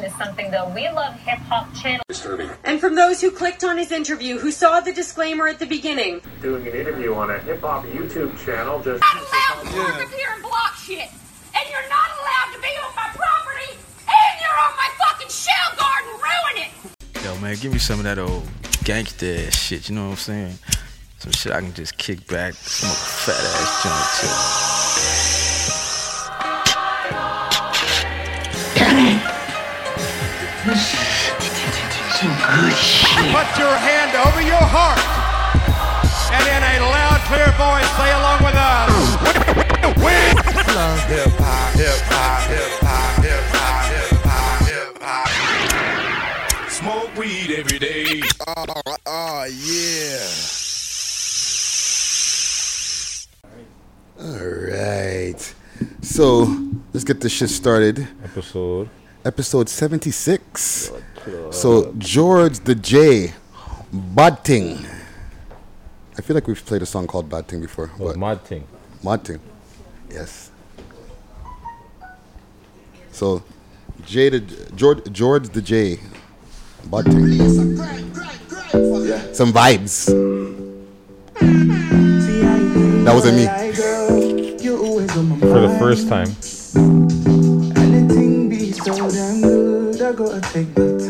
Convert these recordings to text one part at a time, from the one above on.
is something though. We love hip hop channel. And from those who clicked on his interview, who saw the disclaimer at the beginning, doing an interview on a hip hop YouTube channel. Just not allowed to come up here and block shit, and you're not allowed to be on my property, and you're on my fucking shell guard and ruin it. Yo, man, give me some of that old gangster ass shit. You know what I'm saying? Some shit I can just kick back, smoke a fat ass joint too. Some good shit. Put your hand over your heart and in a loud, clear voice say along with us. We love hip hop, hip hop, hip hop, hip hop, hip hop, hip hop. Smoke weed every day. Oh, oh yeah. All right. So let's get this shit started. Episode. Episode 76. So George the J, Bad Thing. I feel like we've played a song called Bad Thing before. Oh, Ting. Mod Ting. Yes. So J the George George the J, Bad Ting. Some vibes. That wasn't me. For the first time.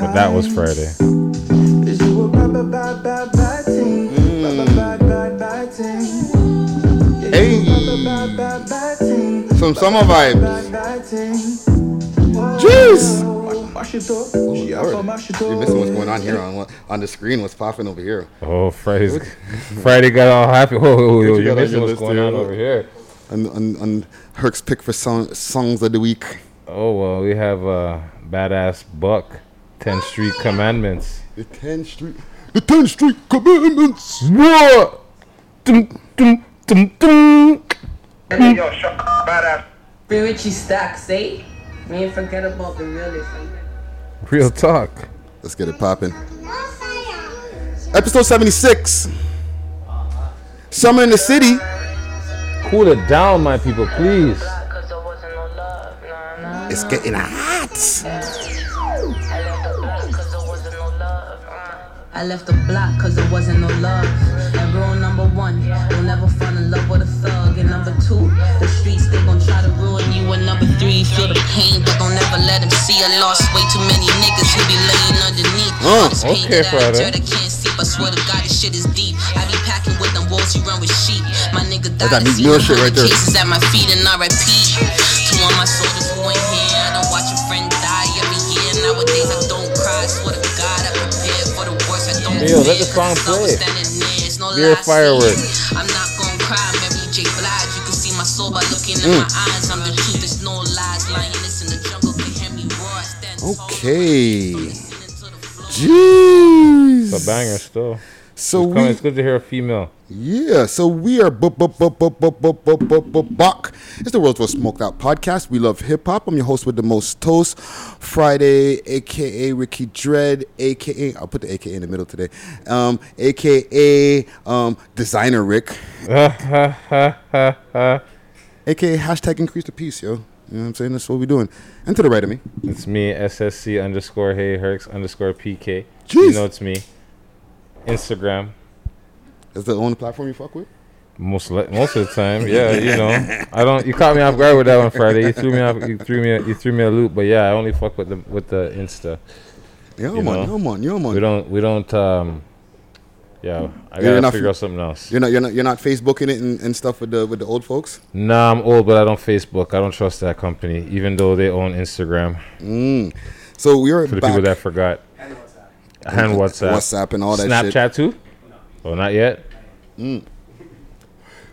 But that was Friday. Hey, some summer vibes. Jeez. Oh, You're missing what's going on here on on the screen. What's popping over here? Oh, Friday's Friday got all happy. Oh, you're missing what's going on over here. On, on, on Herc's pick for song, songs of the week. Oh well, we have uh, badass Buck, 10 Street Commandments. The 10 Street, the 10 Street Commandments. What? Dum, dum, dum, dum. Hey, yo, shut badass. Free Richie Stacks, eh? We ain't forget about the realest. Real talk. Let's get it popping. Episode 76. Summer in the city. Cool it down, my people, please. It's getting hot. I left the block cause there wasn't no love. And rule number one, you'll never fall in love with a thug. And number two, the streets they gon' try to ruin you. And number three, feel the pain, but don't ever let them see. I lost way too many niggas who be laying underneath. Uh, okay, Friday. I. I swear to God, this shit is deep. I be packing with them wolves, you run with sheep. My nigga died. That Meek Mill shit right there. Cases at my feet and I repeat. To all my soldiers Yo, let the song play. You're a firework. I'm not gonna cry, Mary J. Blige. You can see my soul by looking in mm. my eyes. I'm the truth, there's no lies. Lioness in the jungle can hear me roar. Okay. Jeez. It's a banger still. So it's, we, it's good to hear a female. Yeah, so we are buck it's the world's most smoked out podcast. We love hip hop. I'm your host with the most toast, Friday, aka Ricky Dread, aka I'll put the aka in the middle today, um, aka um, Designer Rick, aka hashtag Increase the Peace, yo. You know what I'm saying? That's what we're doing. And to the right of me, It's me, SSC underscore Hey Herx underscore PK. Jeez. You know it's me. Instagram. is the only platform you fuck with? Most most of the time, yeah, you know. I don't. You caught me off guard with that one Friday. You threw me off. You threw me. You threw me a loop. But yeah, I only fuck with the with the Insta. Yeah, You man, know. yeah, man, yeah, man. We don't. We don't. Um. Yeah, I You're gotta not figure f- out something else. You're not, you're not, you're not Facebooking it and, and stuff with the with the old folks. Nah, I'm old, but I don't Facebook. I don't trust that company, even though they own Instagram. Mm. So we are For the back. people that forgot. And WhatsApp. WhatsApp and all that shit. Snapchat too? Oh, not yet.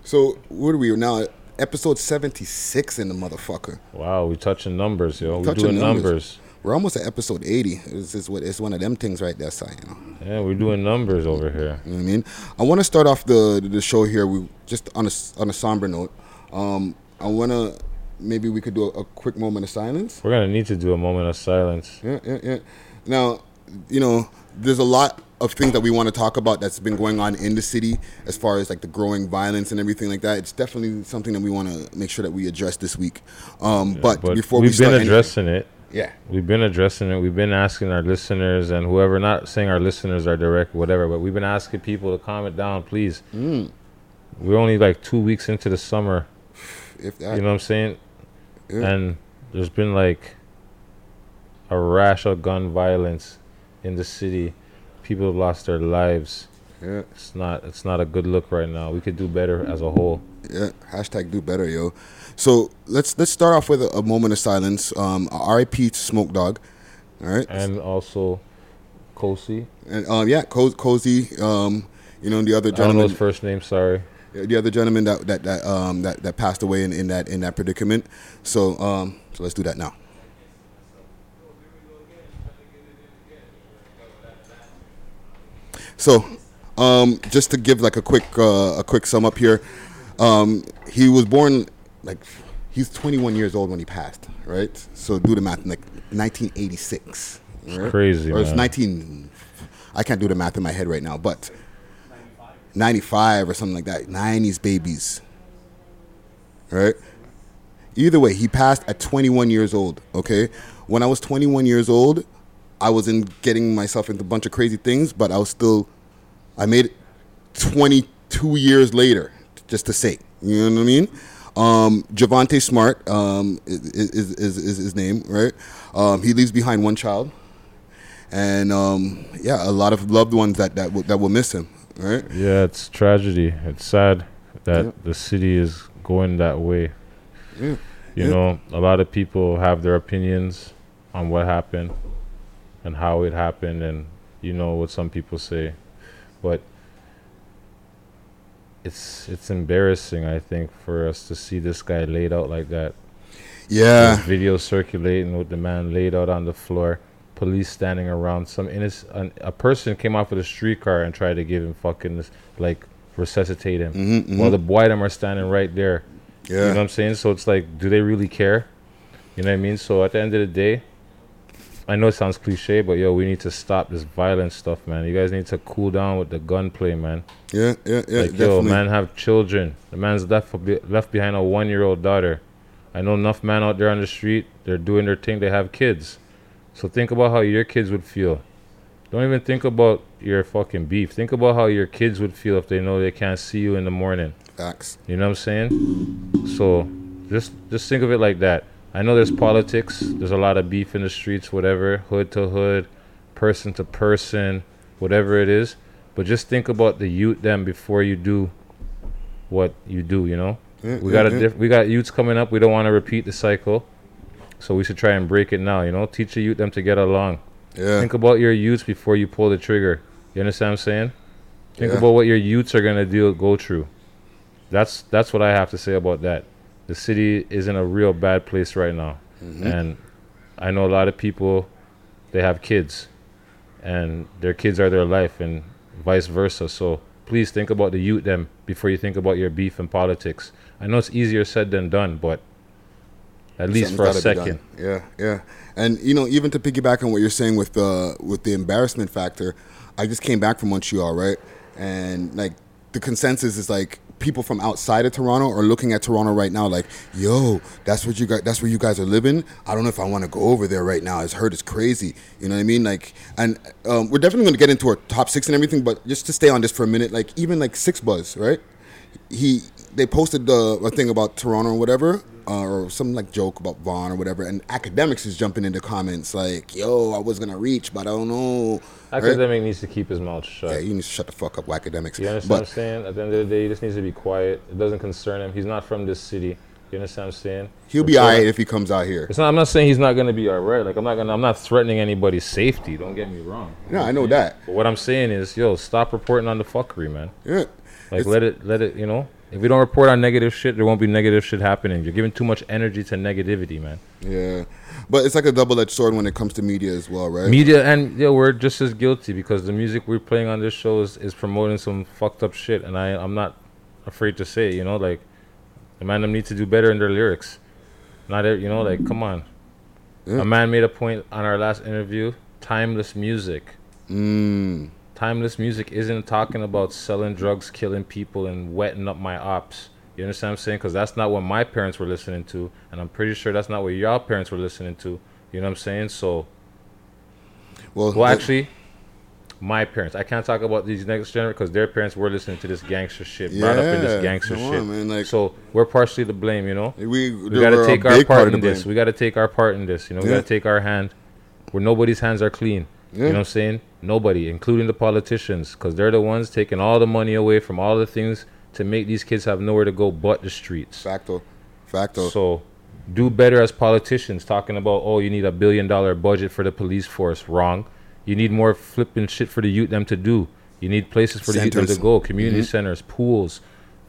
So what are we now? Episode seventy six in the motherfucker. Wow, we touching numbers, yo. We Touching doing numbers. numbers. We're almost at episode eighty. It's, it's what it's one of them things right there, son. You know, Yeah, we're doing numbers over here. you know what I mean. I want to start off the the show here. We just on a on a somber note. Um, I want to maybe we could do a, a quick moment of silence. We're gonna need to do a moment of silence. Yeah, yeah, yeah. Now, you know, there's a lot of things that we want to talk about that's been going on in the city as far as like the growing violence and everything like that. It's definitely something that we want to make sure that we address this week. Um, but, But before we've we start, been addressing it. Yeah. We've been addressing it. We've been asking our listeners and whoever, not saying our listeners are direct, whatever, but we've been asking people to calm it down, please. Mm. We're only like two weeks into the summer. If that. You know what I'm saying? Yeah. And there's been like a rash of gun violence in the city. People have lost their lives. Yeah. It's not it's not a good look right now. We could do better as a whole. Yeah, hashtag do better, yo. So let's let's start off with a, a moment of silence. Um, R.I.P. to Smoke Dawg. All right, And also Kosi. and um, yeah, Co- cozy. Um, you know the other I don't know gentleman, his first name, sorry. the other gentleman that that that um that, that passed away in, in that in that predicament. So um, so let's do that now. So, um, just to give like a quick uh, a quick sum up here, um, he was born like he's 21 years old when he passed, right? So do the math, like 1986. right? crazy, Or it's man. 19. I can't do the math in my head right now, but 95 or something like that. 90s babies, right? Either way, he passed at 21 years old. Okay, when I was 21 years old, I was in getting myself into a bunch of crazy things, but I was still, I made it 22 years later, just to say, you know what I mean? Um, Jahvante Smart um, is, is, is, is his name, right? Um, he leaves behind one child, and um, yeah, a lot of loved ones that that will, that will miss him, right? Yeah, it's tragedy. It's sad that Yeah. the city is going that way. Yeah. You Yeah. know, a lot of people have their opinions on what happened and how it happened, and you know what some people say, but it's it's embarrassing. I think for us to see this guy laid out like that. Yeah. There's video circulating with the man laid out on the floor. Police standing around. Some innocent, an, a person came off of the streetcar and tried to give him fucking this, like resuscitate him. Mhm, While mhm. the boy them are standing right there. yeah. You know what I'm saying? So it's like, do they really care? You know what I mean? So at the end of the day, I know it sounds cliche, but yo, we need to stop this violent stuff, man. You guys need to cool down with the gunplay, man. Yeah, yeah, yeah, Like, yo, man, have children. The man's left left behind a one year old daughter. I know enough men out there on the street. They're doing their thing. They have kids. So think about how your kids would feel. Don't even think about your fucking beef. Think about how your kids would feel if they know they can't see you in the morning. Facts. You know what I'm saying? So just just think of it like that. I know there's politics. There's a lot of beef in the streets, whatever, hood to hood, person to person, whatever it is. But just think about the youth them before you do what you do. You know, Yeah, we yeah, got a diff- we got youths coming up. We don't want to repeat the cycle, so we should try and break it now. You know, teach the youth them to get along. Yeah. Think about your youths before you pull the trigger. You understand what I'm saying? Think about what your youths are gonna deal go through. That's that's what I have to say about that. The city is in a real bad place right now, Mhm. and I know a lot of people. They have kids, and their kids are their life, and vice versa. So please think about the youth them before you think about your beef and politics. I know it's easier said than done, but at least for a Something's gotta be second. Yeah, yeah. And you know, even to piggyback on what you're saying with the with the embarrassment factor, I just came back from Montreal, right? And like the consensus is like people from outside of Toronto are looking at Toronto right now like, yo, that's what you guys that's where you guys are living. I don't know if I want to go over there right now. It's heard it's crazy. You know what I mean? Like and um, we're definitely gonna get into our top six and everything, but just to stay on this for a minute, like even like 6ixbuzz, right? he they posted the a thing about Toronto or whatever, uh, or some like joke about Vaughan or whatever, and Akademiks is jumping into comments like, "Yo, I was gonna reach, but I don't know." Right? Academic needs to keep his mouth shut. Yeah, you need to shut the fuck up, Akademiks. You understand But what I'm saying? At the end of the day, he just needs to be quiet. It doesn't concern him. He's not from this city. You understand what I'm saying? he'll be alright if he comes out here. It's not. I'm not saying he's not gonna be alright. Like I'm not gonna. I'm not threatening anybody's safety. Don't get me wrong. Yeah, I know that. But what I'm saying is, yo, stop reporting on the fuckery, man. Yeah. Like It's- let it. Let it. You know. If we don't report on negative shit, there won't be negative shit happening. You're giving too much energy to negativity, man. Yeah, but it's like a double-edged sword when it comes to media as well, right? Media and yeah, we're just as guilty because the music we're playing on this show is, is promoting some fucked up shit, and I I'm not afraid to say, you know, like the man them need to do better in their lyrics. Not you know, like come on. Yeah. A man made a point on our last interview. Timeless music. Mm. Timeless music isn't talking about selling drugs, killing people, and wetting up my ops. You understand what I'm saying? Because that's not what my parents were listening to, and I'm pretty sure that's not what y'all parents were listening to. You know what I'm saying? So, Well, well, actually, my parents. I can't talk about these next generation because their parents were listening to this gangster shit, brought up in this gangster come shit. man, like- so we're partially to blame, you know. we We got to take our big part in this. We got to take our part in this. You know, we Yeah. got to take our hand where nobody's hands are clean. Yeah. You know what I'm saying? Nobody, including the politicians, because they're the ones taking all the money away from all the things to make these kids have nowhere to go but the streets. Facto, facto. So, do better as politicians. Talking about oh, you need a billion dollar budget for the police force. Wrong. You need more flipping shit for the youth them to do. You need places for the youth them to go. Community Mhm. centers, pools,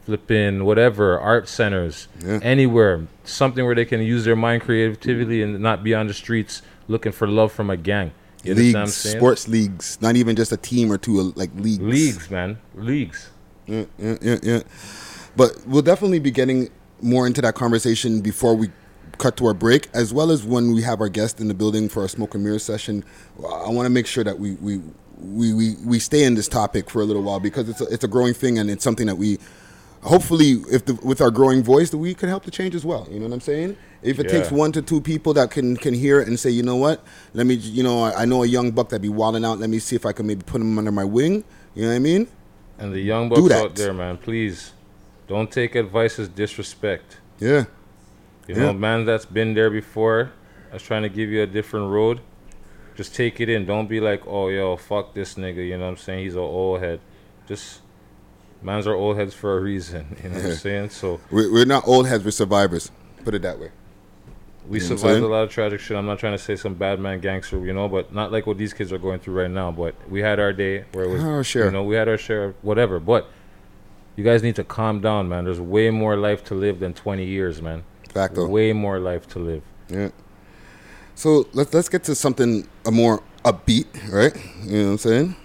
flipping whatever, art centers, Yeah. anywhere. Something where they can use their mind creatively and not be on the streets looking for love from a gang. You understand what I'm leagues, sports leagues, not even just a team or two, uh, like leagues. Leagues, man. Leagues. Yeah, yeah, yeah, yeah. But we'll definitely be getting more into that conversation before we cut to our break, as well as when we have our guest in the building for our smoke and mirror session. I want to make sure that we we, we, we we stay in this topic for a little while because it's a, it's a growing thing and it's something that we hopefully if the, with our growing voice that we can help to change as well. You know what I'm saying? If it takes one to two people that can can hear it and say, you know what, let me, you know, I, I know a young buck that be wilding out. Let me see if I can maybe put him under my wing. You know what I mean? And the young bucks out there, man, please don't take advice as disrespect. Yeah. You know, man that's been there before, that's trying to give you a different road. Just take it in. Don't be like, oh, yo, fuck this nigga. You know what I'm saying? He's an old head. Just, man's are old heads for a reason. You know what I'm saying? So, We're, we're not old heads, we're survivors. Put it that way. we You know survived a lot of tragic shit. I'm not trying to say some bad man gangster, you know, but not like what these kids are going through right now. But we had our day where it was, oh, Our share. you know, we had our share of whatever. But you guys need to calm down, man. There's way more life to live than 20 years, man. Facto. Way more life to live. Yeah. So let's let's get to something a more upbeat, right? You know what I'm saying?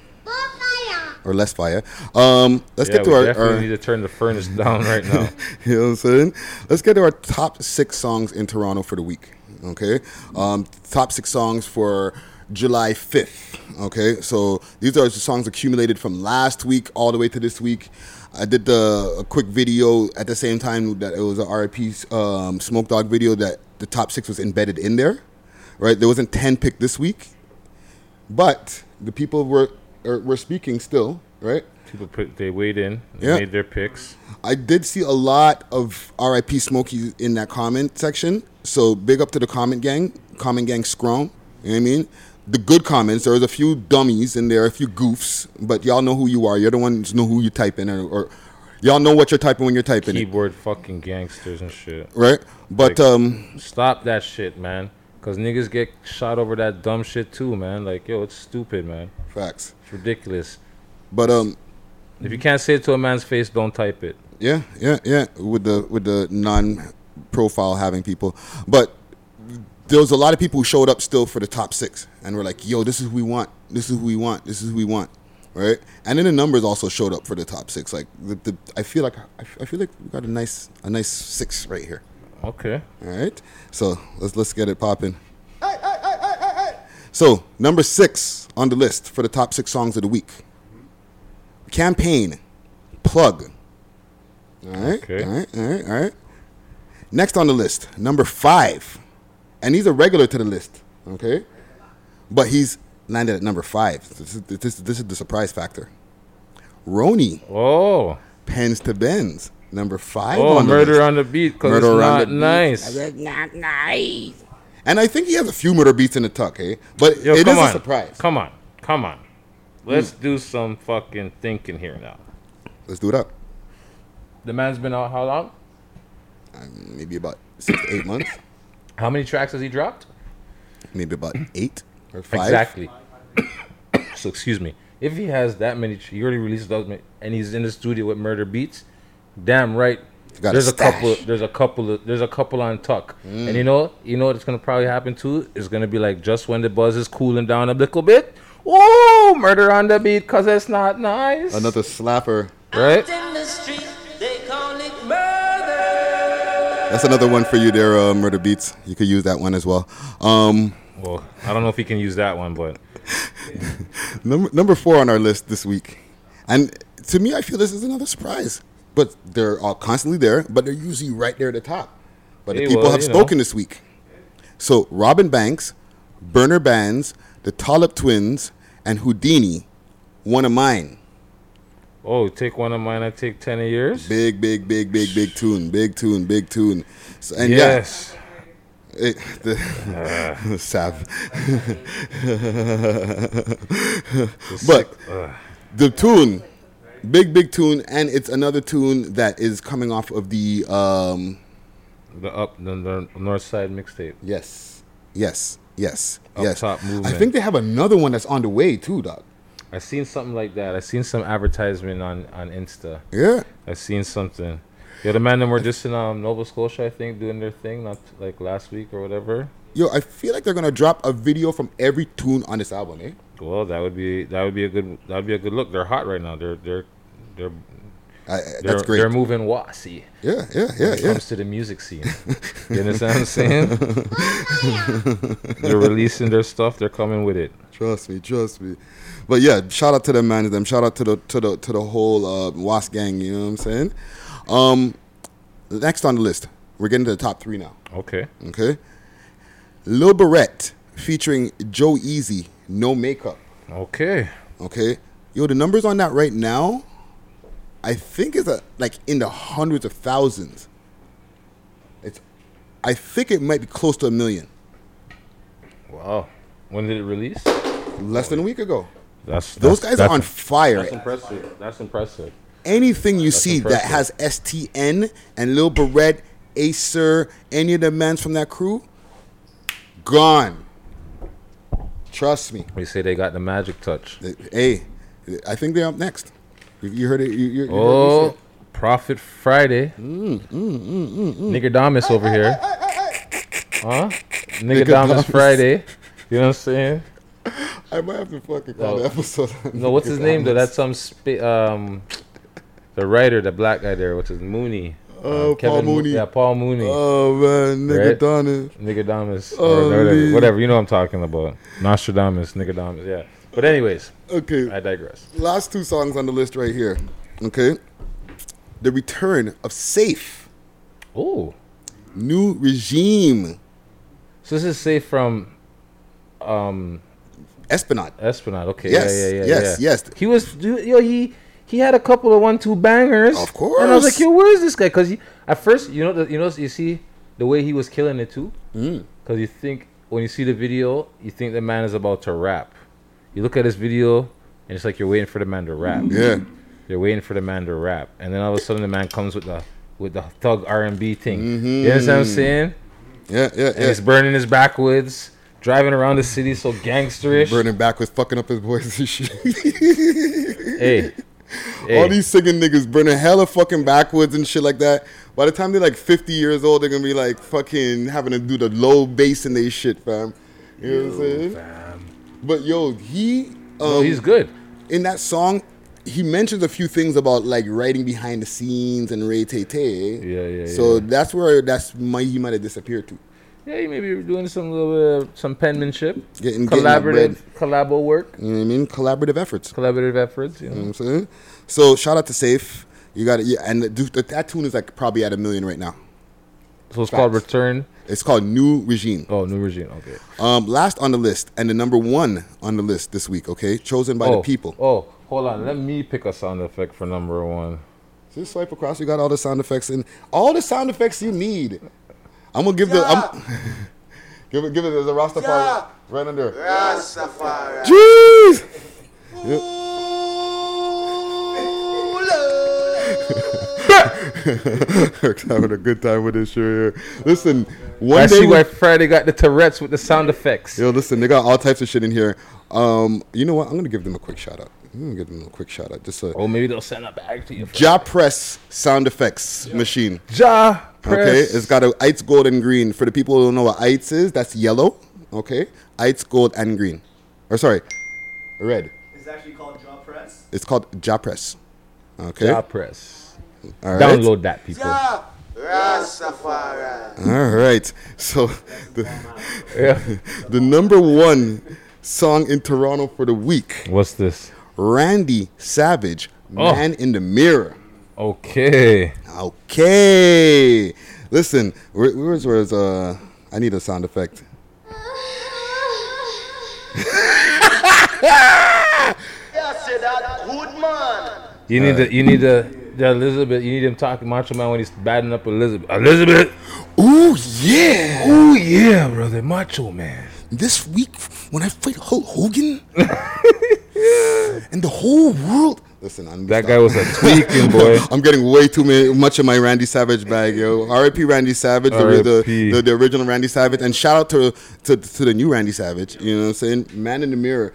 Or less fire. Um, let's yeah, get to we our, definitely our need to turn the furnace down right now. you know what I'm saying? Let's get to our top six songs in Toronto for the week. Okay, um, top six songs for July 5th. Okay, so these are the songs accumulated from last week all the way to this week. I did the a quick video at the same time that it was a RIP um, Smoke Dawg video that the top six was embedded in there. Right, there wasn't ten picked this week, but the people were are, were speaking still. Right, People put they weighed in, they Yeah. made their picks. I did see a lot of RIP Smokey in that comment section. So big up to the comment gang, comment gang scrum. You know what I mean? The good comments. There was a few dummies in there, a few goofs, but y'all know who you are. You're the ones know who you type in, or, or y'all know what you're typing when you're typing it, Keyboard fucking gangsters and shit. right? But Like, um, Stop that shit, man. Cause niggas get shot over that dumb shit too, man. Like, yo, it's stupid, man. facts. It's ridiculous. But um, If you can't say it to a man's face, don't type it. Yeah, yeah, yeah. With the with the non-profile having people, but there was a lot of people who showed up still for the top six, and were like, "Yo, this is who we want. This is who we want. This is who we want." Right, and then the numbers also showed up for the top six. Like the, the I feel like I, I feel like we got a nice a nice six right here. Okay. All right, so let's let's get it popping. Hey, hey, hey, So number six on the list for the top six songs of the week. Campaign, plug. All right, Okay. all right, all right, all right. Next on the list, number five, and he's a regular to the list. Okay, but he's landed at number five. This is this, this is the surprise factor. Roni, Oh. pens to Benz, number five. Oh, on the murder list. on the beat because it's Murder on not the Beat. nice. And I think he has a few murder beats in the tuck, hey? But Yo, it come is on. a surprise. Come on. Come on. Let's do some fucking thinking here now. Let's do it up. The man's been out how long? Um, maybe about six to eight months. How many tracks has he dropped? Maybe about eight or five. Exactly. so excuse me. If he has that many, he already released those, and he's in the studio with Murda Beatz. Damn right. Got a There's a, couple. There's a couple. Of, there's a couple on tuck, Mm. and you know, you know what's gonna probably happen too. It's gonna be like just when the buzz is cooling down a little bit. Oh, murder on the beat, cause it's not nice. Another slapper. right? That's another one for you there, uh, Murda Beatz. You could use that one as well. Um, Well, I don't know if you can use that one, but number, number four on our list this week. And to me, I feel this is another surprise. But they're all constantly there, but they're usually right there at the top. But the people well, have you know. spoken this week. So Robin Banks, Burna Bandz, the Tallup Twinz, and Houdini. One of mine. Oh, take one of mine. I take ten of yours. Big, big, big, big, big tune. Big tune, big tune. So, and yes. yeah. It, the, Sav. but the tune, big, big tune, and it's another tune that is coming off of the. Um, the up the, the North Side mixtape. Yes, yes, yes, Up yes. Top movement. I think they have another one that's on the way too, Doc. I seen something like that. I seen some advertisement on on Insta. Yeah. I seen something. Yeah, the man them were just in um, Nova Scotia, I think, doing their thing, not like last week or whatever. Yo, I feel like they're gonna drop a video from every tune on this album, eh? Well, that would be that would be a good that would be a good look. They're hot right now. They're they're they're I, they're, that's great. They're moving wassy. Yeah, yeah, when yeah, it yeah. comes to the music scene. you understand what I'm saying? they're releasing their stuff. They're coming with it. Trust me, trust me. But yeah, shout out to them man, of them. Shout out to the to the to the whole uh, Wasp gang. You know what I'm saying? Um, next on the list, we're getting to the top three now. Okay. Okay. Lil Berete featuring Joe Easy, no makeup. Okay. Okay. Yo, the numbers on that right now, I think it's a, like in the hundreds of thousands. It's, I think it might be close to a million. Wow. When did it release? Less than a week ago. That's Those that's- guys are on fire. That's impressive. That's impressive. anything you That's see that has. STN and Lil Berete, Acer, any of the men from that crew, gone. Trust me. We say they got the magic touch. Hey, I think they're up next. You- heard it. You, you, you heard Oh, say- Prophet Friday. Mm, mm, mm, mm, mm. Over here. Huh? Nigga Nigga Damas Damas. Friday. You know what I'm saying? I might have to fucking call No. the episode. No, what's his name though? That's some spa- um, the writer, the black guy there, which is Mooney. Oh, Um, Paul Mooney. Yeah, Paul Mooney. Oh man, nigga Right? Damas. Oh, whatever, whatever. You know what I'm talking about. Nostradamus, Nigga Damas. Yeah. But anyways. Okay. I digress. Last two songs on the list right here. Okay. The return of Safe. Oh. New regime. So this is safe from um Esplanade. Esplanade. Okay. Yes, Yeah, yeah, yeah. yes, yeah. yes. He was yo, he he had a couple of one two bangers. Of course. And I was like, yo, where is this guy? Cuz at first, you know the, you know you see the way he was killing it too? Mm. Cuz you think when you see the video, you think the man is about to rap. You look at his video and it's like you're waiting for the man to rap. Yeah. You're waiting for the man to rap. And then all of a sudden the man comes with the with the thug R&B thing. Mhm. You understand what I'm saying? Yeah, yeah, And yeah. he's burning his backwoods, driving around the city so gangsterish. Burning backwards, fucking up his voice and shit. Hey. All these singing niggas burning hella fucking backwards and shit like that. By the time they're like 50 years old, they're gonna be like fucking having to do the low bass in their shit, fam. You know what I'm saying? But yo, he. Um, No, he's good. In that song, he mentions a few things about like writing behind the scenes and Ray Tay Tay. Yeah, yeah, So yeah. that's where that's my he might have disappeared to. Yeah, you maybe doing some little bit of some penmanship, Getting- getting collaborative, collabo work, You know what I mean? Collaborative efforts. collaborative efforts. You You know know. what I'm saying? So shout out to Safe. You got it. Yeah, and the, that tune is like probably at a million right now. So it's called Return. It's called New Regime. Oh, New Regime. Okay. Um, last on the list and the number one on the list this week. Okay, chosen by oh, the people. Oh, hold on. Let me pick a sound effect for number one. Just swipe across. You got all the sound effects and all the sound effects you need. I'm gonna give the. I'm, give it. Give it. There's a Rastafari right under. Rastafari. Jeez. Yep. Eric's having a good time with this shit here. Listen, one I day see we- why Friday got the Tourette's with the sound effects. Yo, listen, they got all types of shit in here. Um, you know what? I'm gonna give them a quick shout out. I'm gonna give them a quick shout out. Just so. Oh, maybe they'll send a bag to you. Ja Press sound effects machine. Ja press. Okay, it's got a Ites gold and green. For the people who don't know what Ites is, that's yellow. Okay, Ites gold and green, or sorry, red. It's actually called Jaw Press. It's called Ja Press. Okay. Ja Press. Download that, people. Yeah. All right. So the, the number one song in Toronto for the week. What's this? Randy Savage, oh. Man in the Mirror. Okay. Okay. Listen, where's where's uh I need a sound effect. you need a you need a the Elizabeth. You need him talking Macho Man when he's batting up Elizabeth. Elizabeth. Ooh yeah. Oh yeah, brother, Macho Man. This week when I fight Hulk Hogan, and the whole world. Listen, I'm That guy was a tweaking boy. I'm getting way too many, much of my Randy Savage bag, yo. R.I.P. Randy Savage, the, the, the original Randy Savage, and shout out to, to to the new Randy Savage. You know what I'm saying? Man in the mirror.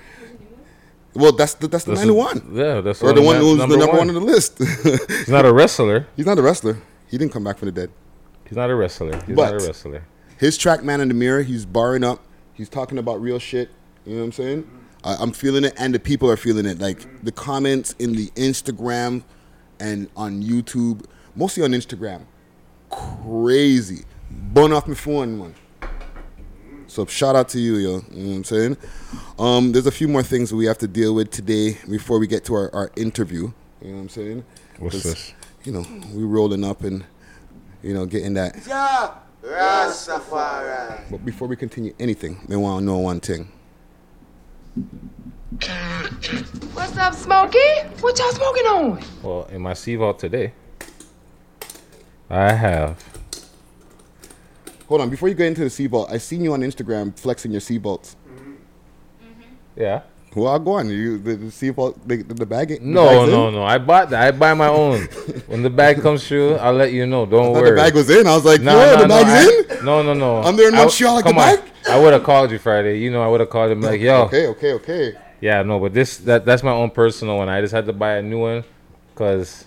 Well, that's the that's the That's man who the- won. yeah, that's or the one who's the number number one one. on the list. He's not a wrestler. He's not a wrestler. He didn't come back from the dead. He's not a wrestler. He's But- not a wrestler. His track man in the mirror, he's barring up. He's talking about real shit. You know what I'm saying? I, I'm feeling it, and the people are feeling it. Like the comments in the Instagram and on YouTube, mostly on Instagram, crazy. Burn off my phone, man. So shout out to you, yo. You know what I'm saying? Um, there's a few more things we have to deal with today before we get to our, our interview. You know what I'm saying? What's 'Cause, this? You know, we rolling up and you know getting that. Yeah, Rastafari. But before we continue anything, we want to know one thing. What's up, Smokey? What y'all smoking on? Well, in my CVault today, I have. Hold on, before you get into the CVault, I seen you on Instagram flexing your CVaults. Mm-hmm. Yeah. Well, I'll go on. You the, the CVault, the, the, bag. the No, no, in? no. I bought that. I buy my own. when the bag comes through, I'll let you know. Don't worry. the bag was in. I was like, No, yo, no, the no, bag's I- in. No, no, no. I'm there in Montreal, like the on. bag? I would have called you Friday. You know, I would have called him like, yo. Okay, okay, okay. Yeah, no, but this that that's my own personal one. I just had to buy a new one because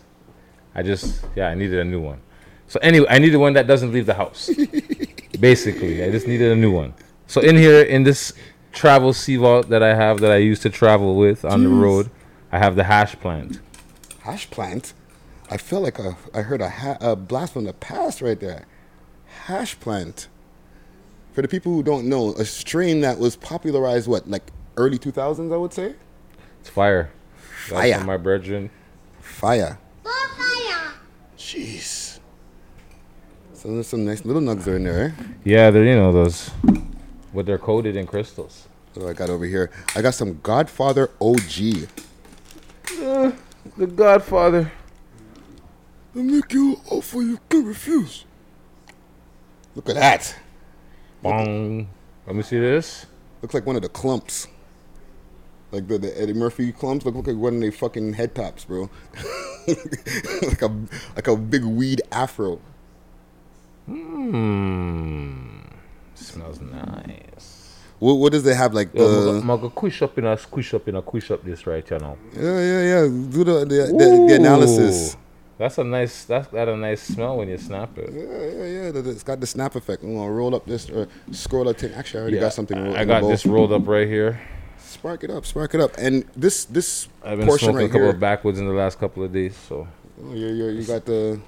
I just yeah I needed a new one. So anyway, I needed one that doesn't leave the house. Basically, I just needed a new one. So in here in this travel CVault that I have that I used to travel with on the Jeez. road, I have the hash plant. Hash plant. I felt like a, I heard a, ha- a blast from the past right there. Hash plant. For the people who don't know, a strain that was popularized what, like early 2000s, I would say. It's fire. That's Fire. from my brethren. Fire. Fire. Jeez. So there's some nice little nugs are in there. Eh? Yeah, they're you know those, but they're coated in crystals. What do I got over here? I got some Godfather OG. Uh, the Godfather. I make you an offer you can refuse. Look at that. Bong. Let me see this. Looks like one of the Klumps. Like the, the Eddie Murphy Klumps look, look like one of their fucking head tops, bro. like a like a big weed afro. Mmm. Smells nice. What, what does they have like Yo, the? I'm gonna squish up in a squish up in a squish up this right you know. Yeah, yeah, yeah. Do the the, the, the analysis. That's a nice. That's got a nice smell when you snap it. Yeah, yeah, yeah. It's got the snap effect. I'm gonna roll up this or scroll up thing. Actually, I already Yeah, got something. I I got this rolled up right here. Spark it up, spark it up, and this this I've been portion smoking right a couple here. of backwoods in the last couple of days, so Oh, you you you got the.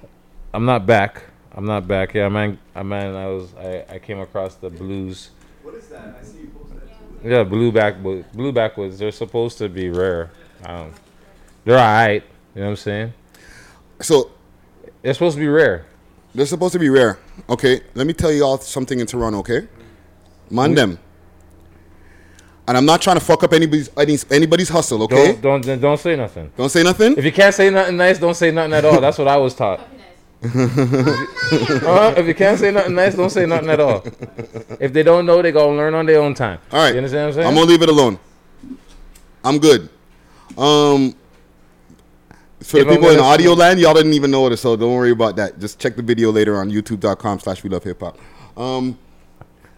I'm not back. I'm not back. Yeah, I man. I man, I was. I, I came across the blues. What is that? I see you posted that too. Yeah, blue back Blue backwoods. They're supposed to be rare. I don't. They're alright. You know what I'm saying? So They're supposed to be rare. They're supposed to be rare. Okay, let me tell you all something in Toronto. Okay, mind them. And I'm not trying to fuck up anybody's anybody's hustle. Okay, Don't don't don't say nothing. don't say nothing. If you can't say nothing nice, don't say nothing at all. That's what I was taught. Uh, if you can't say nothing nice, don't say nothing at all. If they don't know, they gonna learn on their own time. All right, You understand what I'm saying? I'm gonna leave it alone. I'm good. Um, for If the people in audio land, y'all didn't even know it, so don't worry about that. Just check the video later on YouTube.com/slash We Love Hip Hop. Um,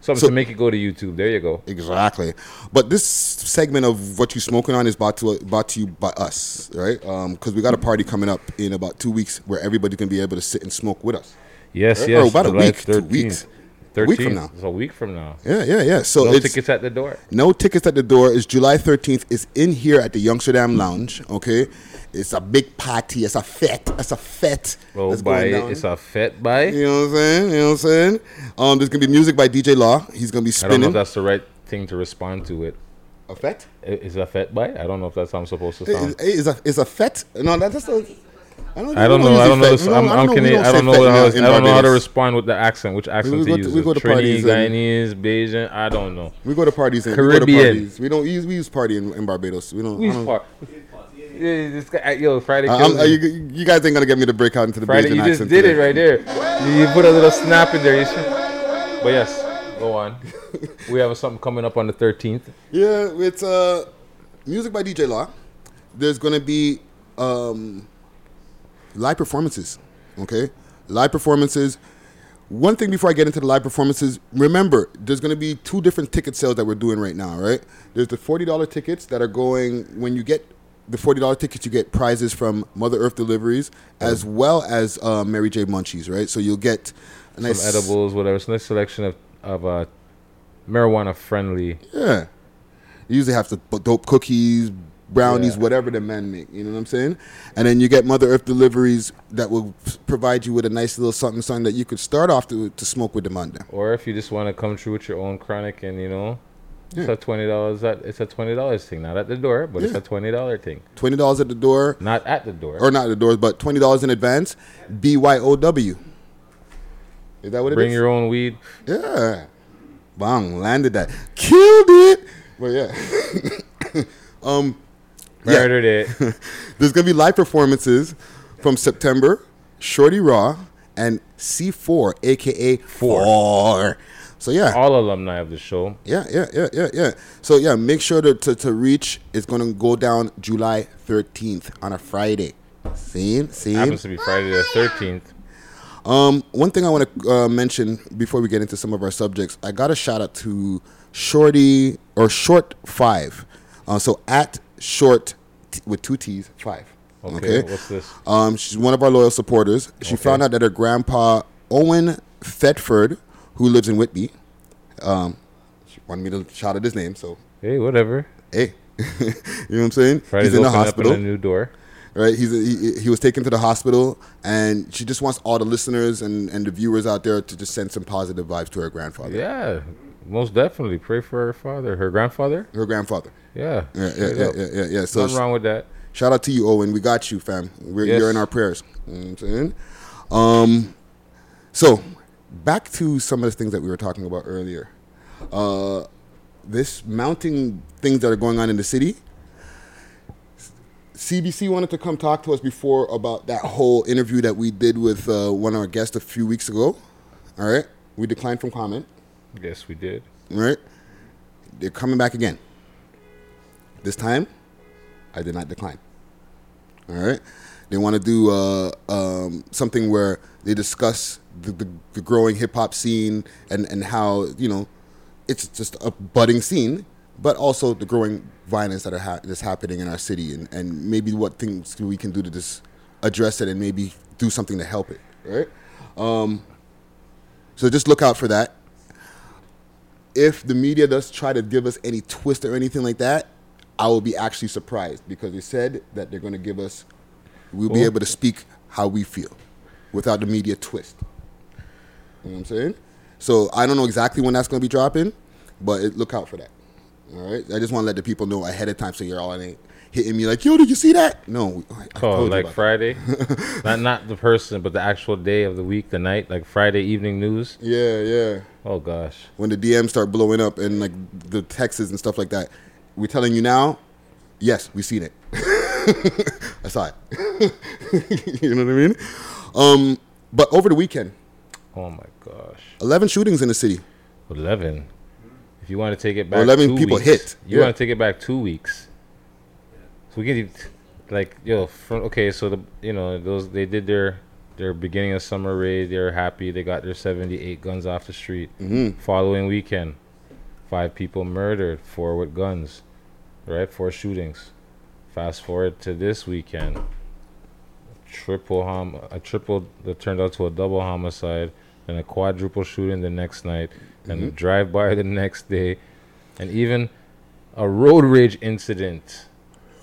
Something so- to make it go to YouTube. There you go. Exactly. But this segment of what you're smoking on is brought to brought to you by us, right? Um, because we got a party coming up in about two weeks where everybody can be able to sit and smoke with us. Yes, Right? yes. Or about a July week, two 13th. weeks. A week from now. It's a week from now. Yeah, yeah, yeah. So no tickets at the door. no tickets at the door. It's July 13th. It's in here at the Youngsterdam Lounge. Okay, it's a big party. It's a fete. It's a fete. Oh, that's down. it's a fet by. You know what I'm saying? You know what I'm saying? Um, there's gonna be music by DJ Law. He's gonna be spinning. I don't know if that's the right thing to respond to it. a fete? Is a fet by? I don't know if that's how I'm supposed to sound. Is a is a fete? No, that's just a. I don't, I don't we know. I don't know. This, I'm, don't- I'm Canadian. I don't know. fete I, was, in I don't know how to respond with the accent. Which accent we to go to- use? we go to Trini, parties Guyanese, Bajan. I don't know. We go to parties in We, go Caribbean. to parties. we don't use we use party in, in Barbados. We don't. We use don't- par- Yeah, this guy, yo, Friday. Uh, uh, you, you guys ain't gonna get me to break out into the Friday, you just did today. it right there. You, you put a little snap in there. Should. But yes, go on. we have something coming up on the 13th. Yeah, it's uh, music by DJ Law. There's gonna be um, live performances. Okay, live performances. One thing before I get into the live performances, remember there's gonna be two different ticket sales that we're doing right now. Right? There's the forty dollar tickets that are going when you get the forty dollar tickets, you get prizes from Mother Earth Deliveries as well as uh, Mary J Munchies. Right? So you'll get a nice Some edibles, whatever. It's a nice selection of of uh, marijuana friendly. Yeah. You usually have to put dope cookies, brownies, Yeah. whatever the men make. You know what I'm saying? And then you get Mother Earth deliveries that will provide you with a nice little something, something that you could start off to, to smoke with the Monday. Or if you just want to come through with your own chronic and you know, it's a twenty dollars. That it's a twenty dollars thing, not at the door, but it's a twenty dollar thing. Twenty dollars at the door, Not at the door. or not at the doors, but twenty dollars in advance. BYOW. Is that what it is? Bring your own weed. Yeah. Bang, landed that. Killed it. Well, yeah. um, yeah. Murdered it. There's gonna be live performances from September, Shorty Raw, and C4, aka Four. So yeah, All alumni of the show. yeah, yeah, yeah, yeah, yeah. So yeah, make sure to, to, to reach. It's gonna go down July 13th on a Friday. Same, same. Happens to be Friday the thirteenth. Um, one thing I want to uh, mention before we get into some of our subjects, I got a shout out to Shorty or Short Five. Uh, so at Short t- with two T's five. Okay, what's this? Um, she's one of our loyal supporters. She Okay. found out that her grandpa Owen Thetford, who lives in Whitby, um, she wanted me to shout out his name. So Hey, whatever. hey, you know what I'm saying? Friday's He's in the hospital up in a new door. right? He's he, he was taken to the hospital, and she just wants all the listeners and, and the viewers out there to just send some positive vibes to her grandfather. Yeah, most definitely. Pray for her father, her grandfather. Her grandfather. Yeah, Yeah, yeah, yeah, yeah, yeah, yeah. So Nothing wrong with that. shout out to you, Owen. We got you, fam. We're, Yes. You're in our prayers. You know what I'm saying? Um, so back to some of the things that we were talking about earlier. Uh, this mounting things that are going on in the city. CBC wanted to come talk to us before about that whole interview that we did with uh, one of our guests a few weeks ago. All right, we declined from comment. Yes, we did. All right, they're coming back again. This time, I did not decline. All right, they want to do uh, um, something where they discuss the, the, the growing hip hop scene and and how you know it's just a budding scene, but also the growing violence that are ha- that's happening in our city, and, and maybe what things we can do to just address it and maybe do something to help it. Right. Um, so just look out for that. If the media does try to give us any twist or anything like that, I will be actually surprised because they said that they're going to give us, we'll be able to speak how we feel without the media twist. You know what I'm saying? So I don't know exactly when that's going to be dropping, but it, look out for that. All right. I just want to let the people know ahead of time so you're all ain't hitting me like, yo, did you see that? No. I, Oh, like Friday, not not the person, but the actual day of the week, the night, like Friday evening news. Yeah, yeah. Oh gosh, when the DMs start blowing up and like the texts and stuff like that. We're telling you now, yes, we seen it. I saw it. you know what I mean? Um, but over the weekend, oh my gosh, 11 shootings in the city. eleven. If you want to take it Or back, 11 two people weeks, hit, You yeah. want to take it back two weeks. So we can, even- like, yo, from okay, so the you know those they did their their beginning of summer raid. They're happy. They got their seventy eight guns off the street. Mhm. Following weekend, five people murdered, four with guns, right? Four shootings. Fast forward to this weekend, triple hom a triple that turned out to a double homicide, and a quadruple shooting the next night, and a drive by the next day, and even a road rage incident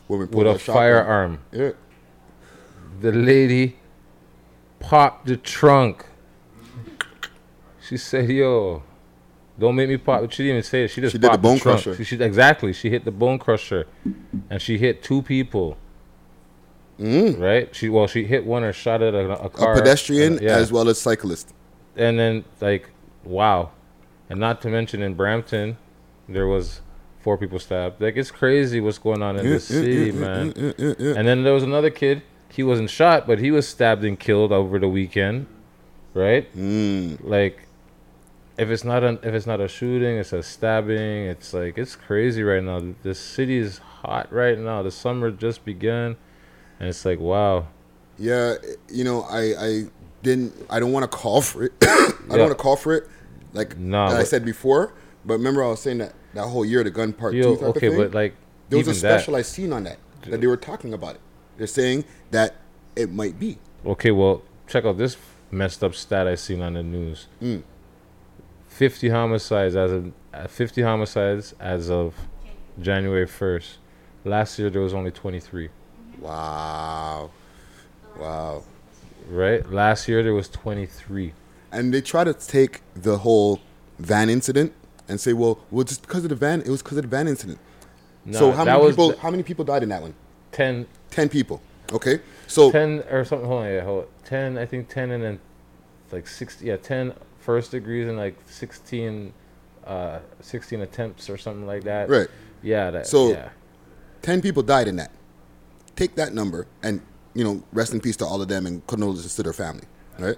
with a a firearm. Yeah. The lady popped the trunk. She said, "Yo, don't make me pop." She didn't even say it. She just She did the bone trunk. crusher. She, she- exactly. She hit the bone crusher, and she hit two people. Right? She well, she hit one or shot at a, a car, Mm. A pedestrian and- yeah. as well as cyclist. And then like, wow, and not to mention in Brampton, there was four people stabbed. Like it's crazy what's going on in Yeah, this yeah, city, man. And then there was another kid. He wasn't shot, but he was stabbed and killed over the weekend, right? Mm. Like, if it's not an if it's not a shooting, it's a stabbing. It's like it's crazy right now. The city is hot right now. The summer just began, and it's like wow. Yeah, you know, I, I didn't. I don't want to call for it. I Yeah. don't want to call for it, like Nah, I said before. But remember, I was saying that that whole year, the gun part Yo, two type okay, of thing. but, like, there was a even that- specialized scene on that that they were talking about it. They're saying that it might be. Okay, well, check out this messed up stat I seen on the news. Mm. Fifty homicides as of uh, fifty homicides as of January first. Last year there was only twenty three. Wow, wow. Right. Last year there was twenty three. And they try to take the whole van incident and say, well, well, just because of the van, it was because of the van incident. so how many people? the- how many people died in that one? Ten. Ten people. Okay, so ten or something. Hold on, yeah, hold on. Ten. I think ten, and then like sixty. Yeah, ten first degrees in like sixteen, uh, sixteen attempts or something like that. Right. Yeah. That. So, yeah. ten people died in that. Take that number and you know, rest in peace to all of them and condolences to their family. Right.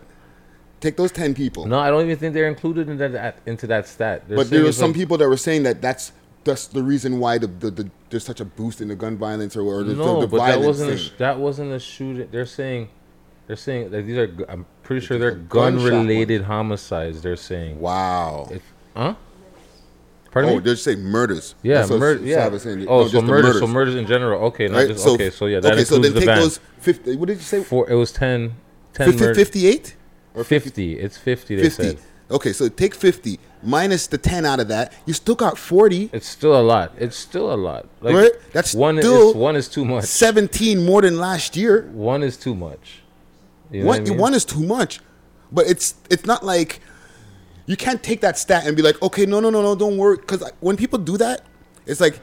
Take those ten people. No, I don't even think they're included in that, into that stat. They're but there were some like- people that were saying that that's that's the reason why the, the, the there's such a boost in the gun violence or, or the, no, the, but that wasn't a, that wasn't a shooting. They're saying, they're saying that these are. I'm pretty sure they're a gunshot gun related homicides. They're saying. Wow. Huh? Pardon oh, me? they're saying murders. Yeah, murder. Yeah. Sav was saying. Oh, No, so just the murders. So murders. murders in general. Okay, Right? just So- okay. So yeah, that okay, so includes then the take those 50. What did you say? Four. It was 10, 10 50, 58? Or 50. It's 50. They 50. said. Okay, so take 50 minus the 10 out of that. You still got 40. It's still a lot. It's still a lot. Like, right? That's one. still is, one is too much. 17 more than last year. One is too much. You know one, I mean? one is too much. But it's it's not like you can't take that stat and be like, okay, no, no, no, no, don't worry. Because when people do that, it's like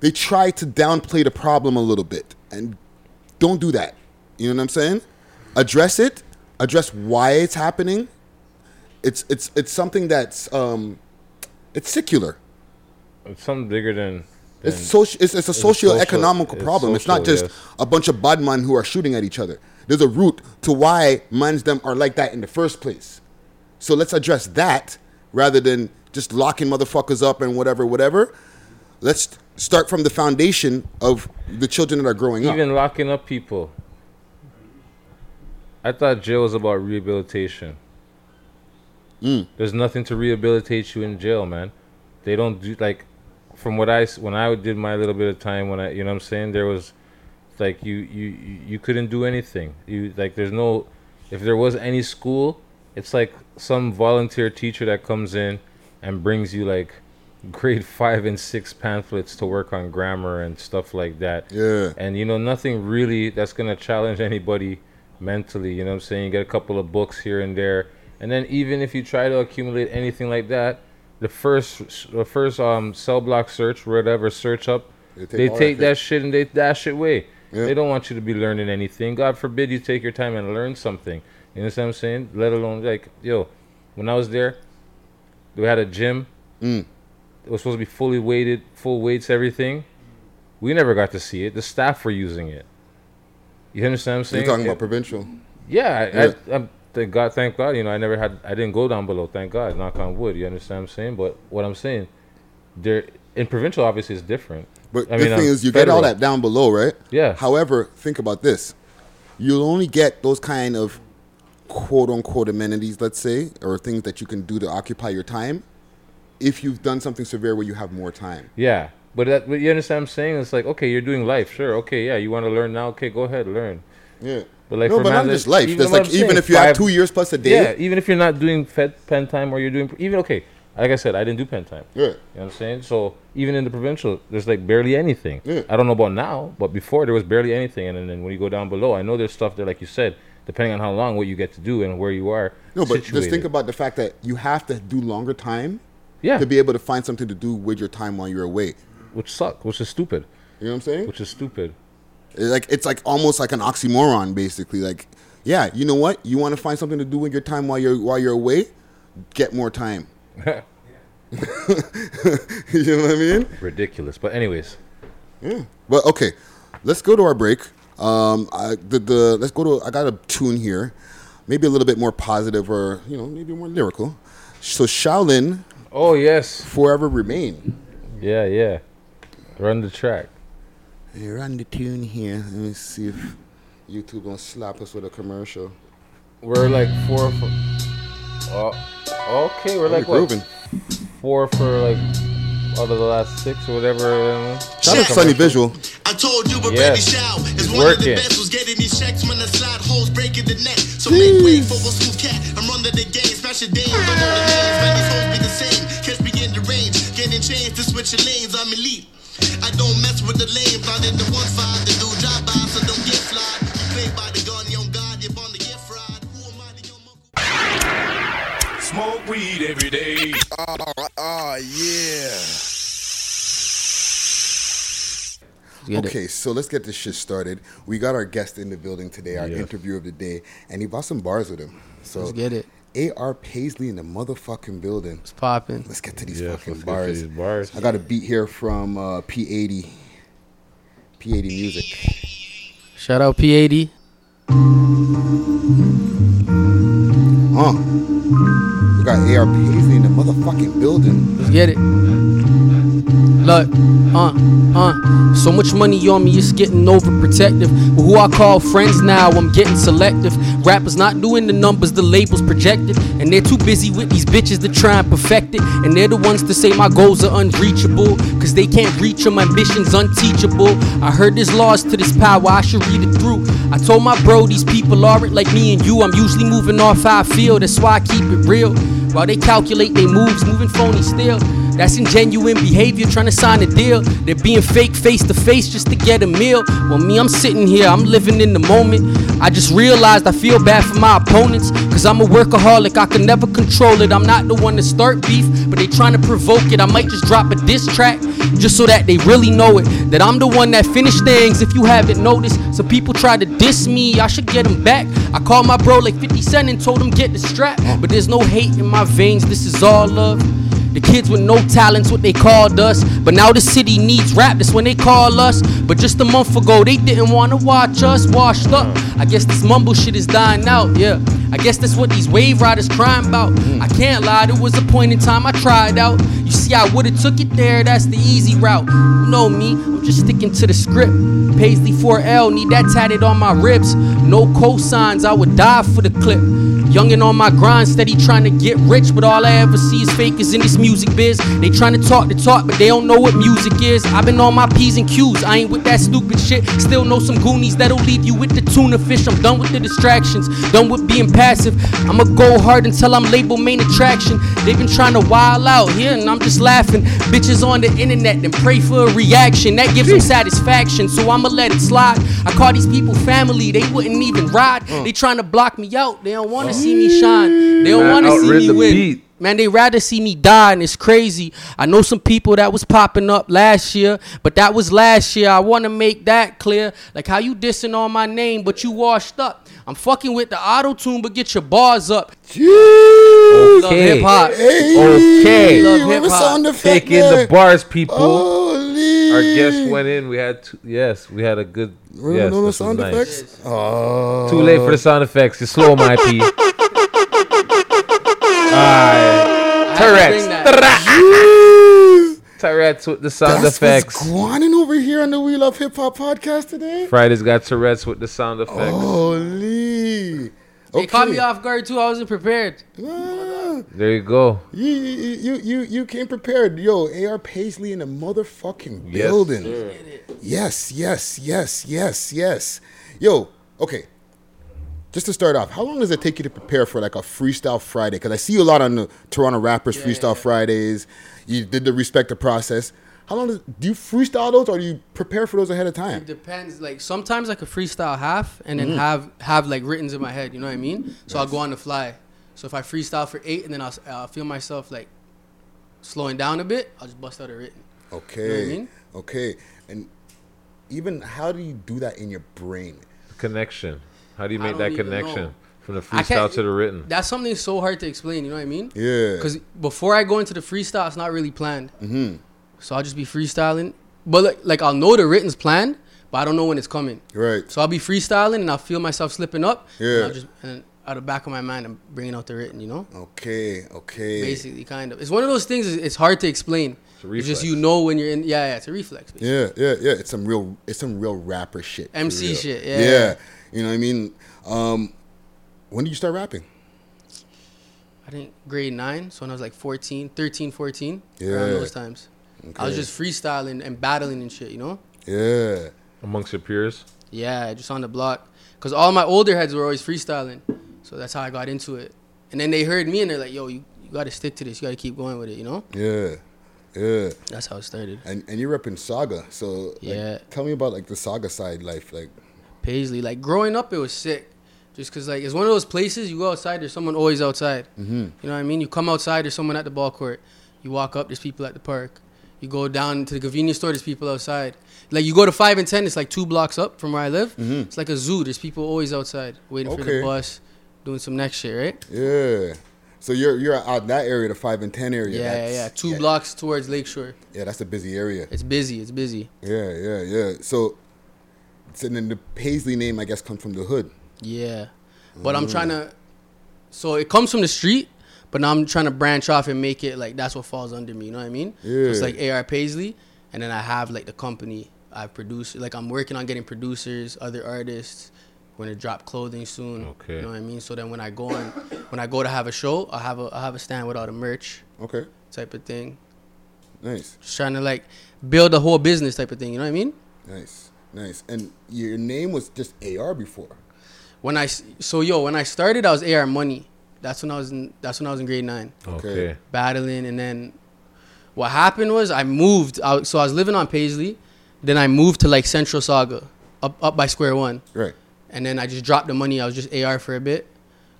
they try to downplay the problem a little bit. And don't do that. You know what I'm saying? Address it. Address why it's happening. It's it's it's something that's um, it's secular. It's something bigger than. It's social. It's, it's a socio-economical it's problem. it's not just yes. a bunch of bad men who are shooting at each other. There's a root to why mans them are like that in the first place. So let's address that rather than just locking motherfuckers up and whatever, whatever. Let's start from the foundation of the children that are growing up. Even locking up people. I thought jail was about rehabilitation. Mm. There's nothing to rehabilitate you in jail, man. They don't do like, from what I when I did my little bit of time when I you know what I'm saying there was, like you you you couldn't do anything. You like there's no, if there was any school, it's like some volunteer teacher that comes in, and brings you like, grade five and six pamphlets to work on grammar and stuff like that. Yeah. And you know nothing really that's gonna challenge anybody mentally. You know what I'm saying? You get a couple of books here and there, and then even if you try to accumulate anything like that, the first the first um cell block search, whatever search up, They take they take that that shit and they dash it away. Yeah. They don't want you to be learning anything. God forbid you take your time and learn something. You know what I'm saying? Let alone like yo, when I was there, we had a gym. Mm. It was supposed to be fully weighted, full weights, everything. We never got to see it. The staff were using it. You understand what I'm saying? You're talking It- about provincial. yeah, Yeah. I, I, thank God, thank God. You know, I never had, I didn't go down below. Thank God, knock on wood. You understand what I'm saying? But what I'm saying, there in provincial, obviously, is different. But I the mean, thing um, is, you get all that down below, right? Yeah. However, think about this: you'll only get those kind of quote unquote amenities, let's say, or things that you can do to occupy your time, if you've done something severe where you have more time. Yeah, but that, but you understand what I'm saying? It's like, okay, you're doing life, sure, okay, yeah, you want to learn now, okay, go ahead, learn. Yeah. But like, no, for but not just life. There's like even saying, if you have two years plus a day. Yeah, even if you're not doing fed pen time or you're doing even okay. Like I said, I didn't do pen time. Yeah. You know what I'm saying? So even in the provincial, there's like barely anything. Yeah. I don't know about now, but before there was barely anything. And then, then when you go down below, I know there's stuff there, like you said, depending on how long, what you get to do and where you are. No, but just think about the fact that you have to do longer time. Yeah. To be able to find something to do with your time while you're away. which sucks, which is stupid. You know what I'm saying? Which is stupid. It's like it's like almost like an oxymoron, basically. Like, yeah, you know what? You want to find something to do with your time while you're while you're away, get more time. you know what I mean? Ridiculous. But anyways, Yeah. But okay, let's go to our break. Um, I, the the let's go to. I got a tune here, maybe a little bit more positive or you know maybe more lyrical. So Shaolin. Oh yes. Forever remain. yeah, yeah. Run the track. Hey, run the tune here. Let me see if YouTube gonna slap us with a commercial. We're like four. For, oh, okay. We're Oh, like we're what? grooving. Four for like out of the last six or whatever. um, Shout out to Sunny Visual. I told you, but Yes. baby shout is He's one of the best. Was getting these checks when the slide holes breaking the net. So make way for a smooth cat. I'm running the game, smash your dame. Don't know the names, man. These hoes be the same. Catch me in the range, getting changed to switch your lanes. I'm elite. I don't mess with the lames. Not in the one five, the do drive by, so don't get fly. You play by the gun, young God, you're born to get fried. Who am I to your Smoke weed every day. Oh, yeah. Get it. Okay, so let's get this shit started. We got our guest in the building today, our Yeah. interview of the day, and he brought some bars with him. So Let's get it. AR Paisley in the motherfucking building. It's popping. Let's get to these Yes, fucking let's get to bars. these bars. I got a beat here from uh, P80. P80 Music. Shout out P80. Uh. We got AR Paisley in the motherfucking building. Let's get it. Look, uh, uh. So much money on me, it's getting overprotective. But who I call friends now, I'm getting selective. Rappers not doing the numbers the labels projected. And they're too busy with these bitches to try and perfect it. And they're the ones to say my goals are unreachable. Cause they can't reach them, ambitions unteachable. I heard there's laws to this power, I should read it through. I told my bro, these people are it like me and you. I'm usually moving off how I feel, that's why I keep it real. While they calculate they moves, moving phony still. That's ingenuine behavior, trying to sign a deal. They're being fake face to face just to get a meal. Well, me, I'm sitting here, I'm living in the moment. I just realized I feel bad for my opponents. Cause I'm a workaholic, I can never control it. I'm not the one to start beef, but they trying to provoke it. I might just drop a diss track just so that they really know it. That I'm the one that finished things if you haven't noticed. Some people try to diss me, I should get them back. I called my bro like 50 Cent and told him get the strap. But there's no hate in my veins, this is all love. The kids with no talents, what they called us. But now the city needs rap, that's when they call us. But just a month ago, they didn't wanna watch us washed up. I guess this mumble shit is dying out, yeah. I guess that's what these wave riders crying about. I can't lie, there was a point in time I tried out. You see, I would've took it there, that's the easy route. You know me, I'm just sticking to the script. Paisley 4L, need that tatted on my ribs. No cosigns, I would die for the clip. Youngin' on my grind, steady trying to get rich, but all I ever see is fakers in this music biz. They trying to talk the talk, but they don't know what music is. I've been on my P's and Q's, I ain't with that stupid shit. Still know some goonies that'll leave you with the tuna fish. I'm done with the distractions, done with being passive. I'ma go hard until I'm label main attraction. They've been trying to wild out here, and I'm just laughing. Bitches on the internet, then pray for a reaction. That gives them satisfaction, so I'ma let it slide. I call these people family, they wouldn't even ride. They trying to block me out, they don't wanna see me shine. They don't wanna see me win. beat. Man, they rather see me die, and it's crazy. I know some people that was popping up last year, but that was last year. I want to make that clear. Like how you dissing on my name, but you washed up. I'm fucking with the auto tune, but get your bars up. Love Okay. hip hop. Okay. Love hip hop. Take in the bars, people. Our guest went in. We had two, yes, we had a good. Really? Yes, no, no this was sound nice. effects? Oh. Too late for the sound effects. You're slow, my P. Alright. Tourette's. Tourette's with the sound That's effects. what's going over here on the We Love Hip Hop podcast today. Friday's got Tourette's with the sound effects. Holy. They caught me off guard too. I wasn't prepared. There you go. You, you, you, you, you came prepared. Yo, AR Paisley in the motherfucking Yes, building. sir. Yes, yes, yes, yes, yes. Yo, okay. Just to start off, how long does it take you to prepare for like a freestyle Friday? Because I see you a lot on the Toronto Rappers Freestyle Fridays. You did the respect the process. How long does do you freestyle those, or do you prepare for those ahead of time? It depends. Like sometimes I could freestyle half and then Mhm. have have like writtens in my head. You know what I mean? So I'll go on the fly. So if I freestyle for eight and then I'll, I'll feel myself like slowing down a bit, I'll just bust out a written. Okay. You know what I mean? Okay. And even how do you do that in your brain? Connection. How do you make that connection? know. From the freestyle to the written. That's something so hard to explain. You know what I mean? Yeah. Because before I go into the freestyle, it's not really planned. Mm-hmm. So I'll just be freestyling. But like, like I'll know the written's planned, but I don't know when it's coming. Right. So I'll be freestyling and I'll feel myself slipping up. Yeah. And I'll just and out of the back of my mind, I'm bringing out the written. You know. Okay. Okay. Basically, kind of. It's one of those things. It's hard to explain. It's a It's just you know when you're in. Yeah, yeah. It's a reflex. basically. Yeah, yeah, yeah. It's some real, it's some real rapper shit. MC real. shit, yeah. Yeah. You know what I mean? Um, when did you start rapping? I think grade nine. So when I was like 14, 13, 14. Yeah. Around those times. Okay. I was just freestyling and battling and shit. You know. Yeah. Amongst your peers. Yeah, just on the block. Cause all my older heads were always freestyling, so that's how I got into it. And then they heard me and they're like, "Yo, you, you got to stick to this. You got to keep going with it." You know. Yeah. Yeah. That's how it started. And and you're repping Sauga, so like, Yeah. Tell me about like the Sauga side life, like. Paisley, like growing up, it was sick. Just cause like it's one of those places you go outside, there's someone always outside. Mm-hmm. You know what I mean? You come outside, there's someone at the ball court. You walk up, there's people at the park. You go down to the convenience store, there's people outside. Like you go to five and ten, it's like two blocks up from where I live. Mhm. It's like a zoo. There's people always outside waiting for the bus, doing some next shit, right? Yeah. So you're you're out in that area, the five and ten area. Yeah, yeah, That's- yeah. Two blocks towards Lakeshore. Yeah, that's a busy area. It's busy. It's busy. Yeah, yeah, yeah. So, so then the Paisley name, I guess, comes from the hood. Yeah, but I'm Mm. trying to. So it comes from the street, but now I'm trying to branch off and make it like that's what falls under me. You know what I mean? So it's like AR Paisley, and then I have like the company I've produced. Like I'm working on getting producers, other artists. We're gonna drop clothing soon. Okay. You know what I mean? So then when I go on, when I go to have a show, I have a I have a stand with all the merch. Okay. Type of thing. Nice. Just trying to like build a whole business type of thing. You know what I mean? Nice, nice. And your name was just AR before. When I so yo when I started I was AR Money. That's when I was in that's when I was in grade nine. Okay. Battling and then what happened was I moved out so I was living on Paisley, then I moved to like Central Sauga, up up by Square One. Right. And then I just dropped the money. I was just AR for a bit.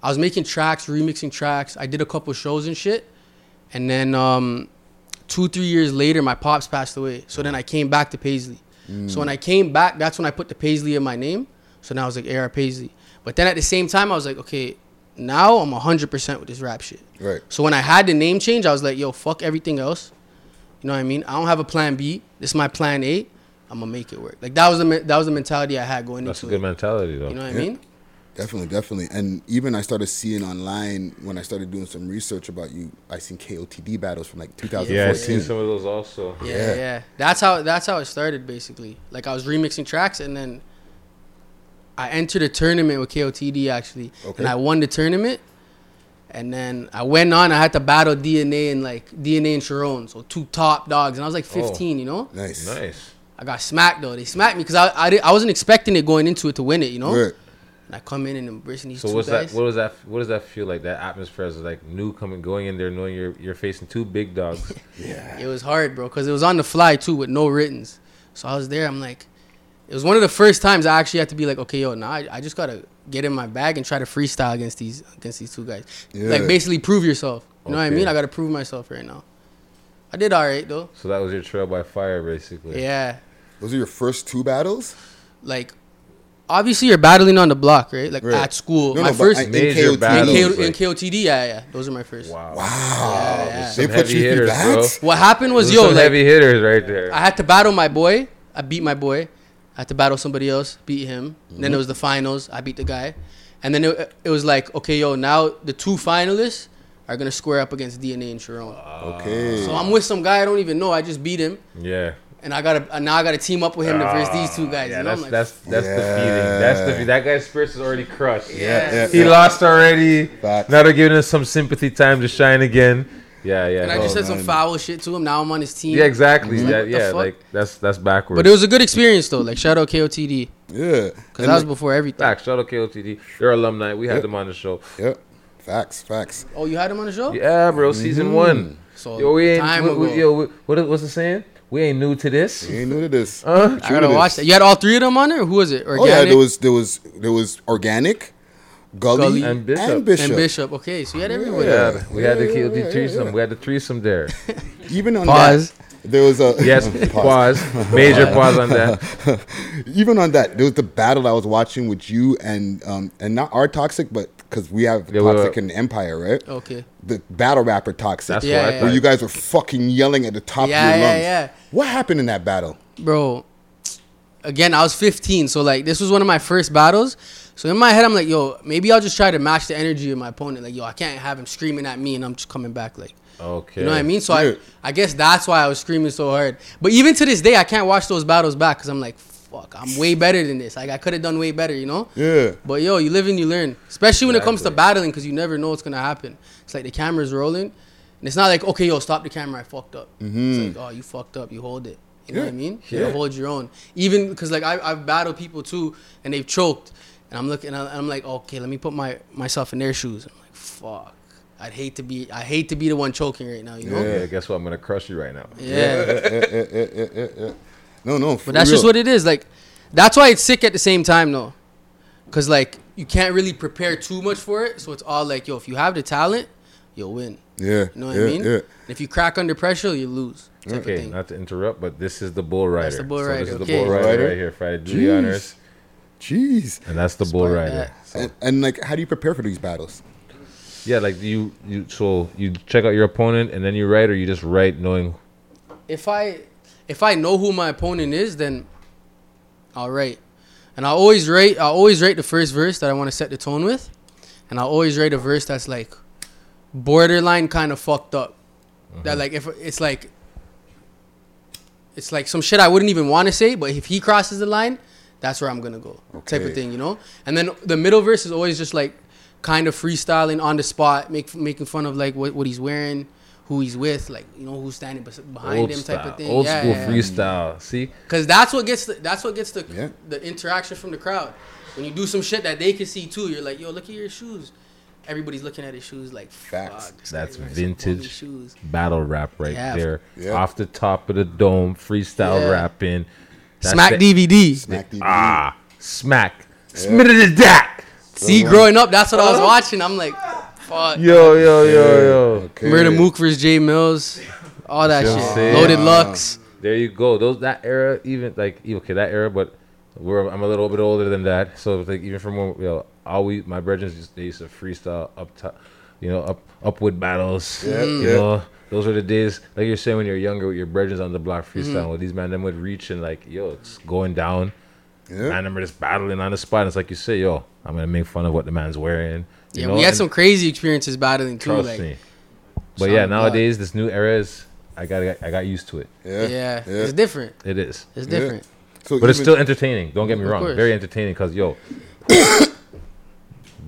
I was making tracks, remixing tracks. I did a couple shows and shit. And then um, two, three years later, my pops passed away. So then I came back to Paisley. So when I came back, that's when I put the Paisley in my name. So now I was like AR Paisley. But then at the same time, I was like, okay, now I'm 100% with this rap shit. Right. So when I had the name change, I was like, yo, fuck everything else. You know what I mean? I don't have a plan B. This is my plan A. I'm gonna make it work. Like that was the that was the mentality I had going into. That's a good it. mentality, though. You know what I mean? Definitely, definitely. And even I started seeing online when I started doing some research about you. I seen KOTD battles from like 2014. Yeah, I seen some of those also. Yeah, Yeah. yeah, That's how that's how it started basically. Like I was remixing tracks and then I entered a tournament with KOTD actually, Okay. and I won the tournament. And then I went on. I had to battle DNA and like DNA and Charron, so two top dogs, and I was like 15. You know, Nice. Nice. I got smacked though. They smacked me because I I, I wasn't expecting it going into it to win it. You know, Right. And I come in and embracing these So two what's guys. that? What does that? What does that feel like? That atmosphere is like new coming, going in there, knowing you're you're facing two big dogs. Yeah, it was hard, bro, because it was on the fly too with no writtens. So I was there. I'm like, it was one of the first times I actually had to be like, okay, yo, now I, I just gotta get in my bag and try to freestyle against these against these two guys. Yeah. Like basically prove yourself. You know what I mean? I gotta prove myself right now. I did all right though. so that was your trail by fire, basically. Yeah, Those are your first two battles. like obviously you're battling on the block, right? Like Right. at school. No, my no, first I- in, in Major KOTD. K- battles. in KOTD, yeah, yeah, those are my first. Wow. Wow. Yeah, yeah. They Some put heavy you through hitters, that. bro. What happened was, Those yo, some like, heavy hitters right there. I had to battle my boy. I beat my boy. I had to battle somebody else, beat him. Mm-hmm. Then it was the finals. I beat the guy. And then it, it was like, okay, yo, now the two finalists are gonna square up against DNA and Charron. Okay. So I'm with some guy I don't even know. I just beat him, yeah. And I gotta and now I gotta team up with him to verse these two ah, guys. Yeah, you know? that's like, that's that's Yeah. defeating. That's defeating. That guy's spirits is already crushed. yeah, yeah, He yeah. lost already. Facts. Now they're giving us some sympathy time to shine again. Yeah, yeah. and I no. just oh, said some foul shit to him. Now I'm on his team. yeah, exactly. Like, Yeah, what yeah. Like that's that's backwards. But it was a good experience though. Like shout out KOTD Yeah. because that was before everything. Facts. Shout out KOTD. They're alumni. We had Yep. them on the show. Yep. Facts. Facts. Oh, you had him on the show? Yeah, bro. Season mm-hmm. one. So Yo, we ain't. time we- we- yo, we- what what's the saying? We ain't new to this. We ain't new to this. Uh, I gotta watch that. You had all three of them on there. Who was it? Organic. Oh yeah, there was there was there was organic, Gully, Gully. And Bishop. and Bishop. and Bishop. Okay, so you had everybody. Yeah, we had the Yeah, KOT yeah, threesome. yeah. We had the threesome there. Even on Pause. that, there was a Yes, pause. Major pause on that. Even on that, there was the battle I was watching with you and um and not our toxic, but because we have Yeah, well, Toxic and Empire, right? Okay. The battle rapper Toxic. That's Yeah, what I yeah. thought. Where you guys were fucking yelling at the top Yeah, of your yeah, lungs. yeah. What happened in that battle? bro again i was 15 so like this was one of my first battles so in my head i'm like yo maybe i'll just try to match the energy of my opponent like yo i can't have him screaming at me and i'm just coming back like Okay. you know what i mean so Yeah. I, I guess that's why i was screaming so hard but even to this day i can't watch those battles back because i'm like fuck i'm way better than this like i could have done way better you know Yeah. but yo you live and you learn especially when it comes to battling because you never know what's gonna happen it's like the camera's rolling and it's not like okay yo stop the camera i fucked up it's like oh you fucked up you hold it you know what I Mm-hmm. Yeah. mean? You Yeah. hold your own. Even because like I, I've battled people too, and they've choked, and I'm looking, and I'm like, okay, let me put my myself in their shoes. I'm like, fuck. I'd hate to be, I hate to be the one choking right now. You know? Yeah, guess what? I'm gonna crush you right now. Yeah. No, no. But that's just what it is. Like, that's why it's sick at the same time though, because like you can't really prepare too much for it. So it's all like, yo, if you have the talent, you'll win. Yeah. You know what yeah, I mean? Yeah. If you crack under pressure, you lose. Okay, not to interrupt, but this is the bull rider. That's the bull rider. So this rider, is the okay. bull rider Rider? right here. Friday, do the Jeez. honors, Jeez. and that's the bull rider. So, And, and like, how do you prepare for these battles? yeah, like you, you. So you check out your opponent, and then you write, or you just write knowing. if I if I know who my opponent is, then I'll write. And I always write I always write the first verse that I want to set the tone with. And I always write a verse that's like borderline kind of fucked up. That mm-hmm. like if it's like it's like some shit I wouldn't even want to say, but if he crosses the line, that's where I'm gonna go. Type of thing, you know? And then the middle verse is always just like kind of freestyling on the spot, make making fun of like what, what he's wearing, who he's with, like you know who's standing behind Old him, type of thing. old Yeah, school yeah, yeah. freestyle. See, Cause that's what gets the, that's what gets the Yeah. the interaction from the crowd. When you do some shit that they can see too, you're like, yo, look at your shoes. Everybody's looking at his shoes like, Facts. fuck, this guy that's wearing some bummy vintage shoes. battle rap right Yeah. there, Yeah. off the top of the dome, freestyle Yeah. rapping. That's Smack the- DVD. Smack DVD. Ah, smack, smitted to that. See, growing up, that's what I was watching. I'm like, fuck. Yo, yo, yo, yo. Okay. Murda Mook versus Jae Millz, all that See what I'm shit. saying? Loaded Lux. There you go. Those that era, even like okay, that era, but we're I'm a little bit older than that. So like even from when you know, all we my brethren used they used to freestyle up top, you know, up upward battles. Yeah, you yeah. know, those were the days. Like you're saying when you're younger with your brethren on the block freestyle. Mm-hmm. Well, these man them would reach and like yo, it's going down. Yeah. Man, them are just battling on the spot. And It's like you say, yo, I'm gonna make fun of what the man's wearing. You Yeah, know? we had And some crazy experiences battling too. trust Like, me. But yeah, block. nowadays this new era is I got I got used to it. Yeah. yeah, it's different. It is. It's different. So But it's still entertaining. Don't get me wrong. course. Very entertaining because yo,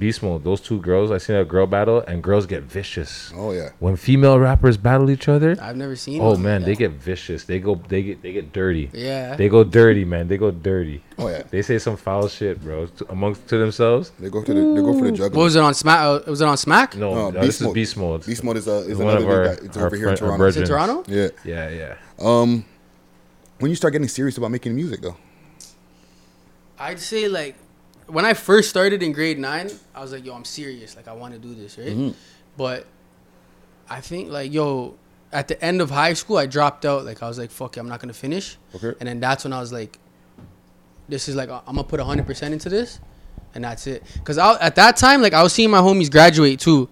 Beast Mode. Those two girls. I seen a girl battle, and girls get vicious. Oh yeah. When female rappers battle each other, I've never seen. Oh man, like they get vicious. They go, they get, they get dirty. Yeah. They go dirty, man. They go dirty. Oh yeah. They say some foul shit, bro, to, amongst to themselves. They go to the they go for the What was it on Smack? Uh, was it on Smack? No, No, no, Beast this is Mode. Beast Mode. Beast Mode is a is One another of our- guy. It's our over here in friend- our Toronto. Is it Toronto? Yeah. Yeah, yeah. Um, when you start getting serious about making music though. I'd say like when I first started in grade nine, I was like, yo, I'm serious. Like I want to do this, right? Mm-hmm. But I think like yo, at the end of high school, I dropped out. Like I was like, fuck it, I'm not gonna finish. Okay. And then that's when I was like, this is like I'm gonna put 100 percent into this, and that's it. Cause I, at that time, like I was seeing my homies graduate too.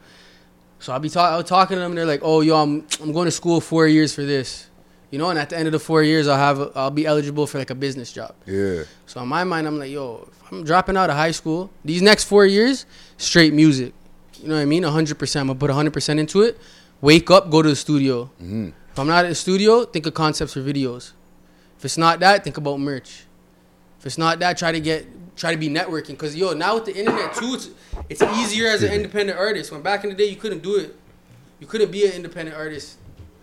So I'll be talking. I was talking to them. and They're like, "Oh, yo, I'm I'm going to school four years for this, you know." And at the end of the four years, I'll have a, I'll be eligible for like a business job. Yeah. So in my mind, I'm like, yo, if I'm dropping out of high school, these next four years, straight music. You know what I mean? 100%. I'm going to put 100% into it. Wake up, go to the studio. Mm-hmm. If I'm not at the studio, think of concepts for videos. If it's not that, think about merch. If it's not that, try to get, try to be networking. Cause yo, now with the internet too, it's, it's easier as an independent artist. When back in the day, you couldn't do it. You couldn't be an independent artist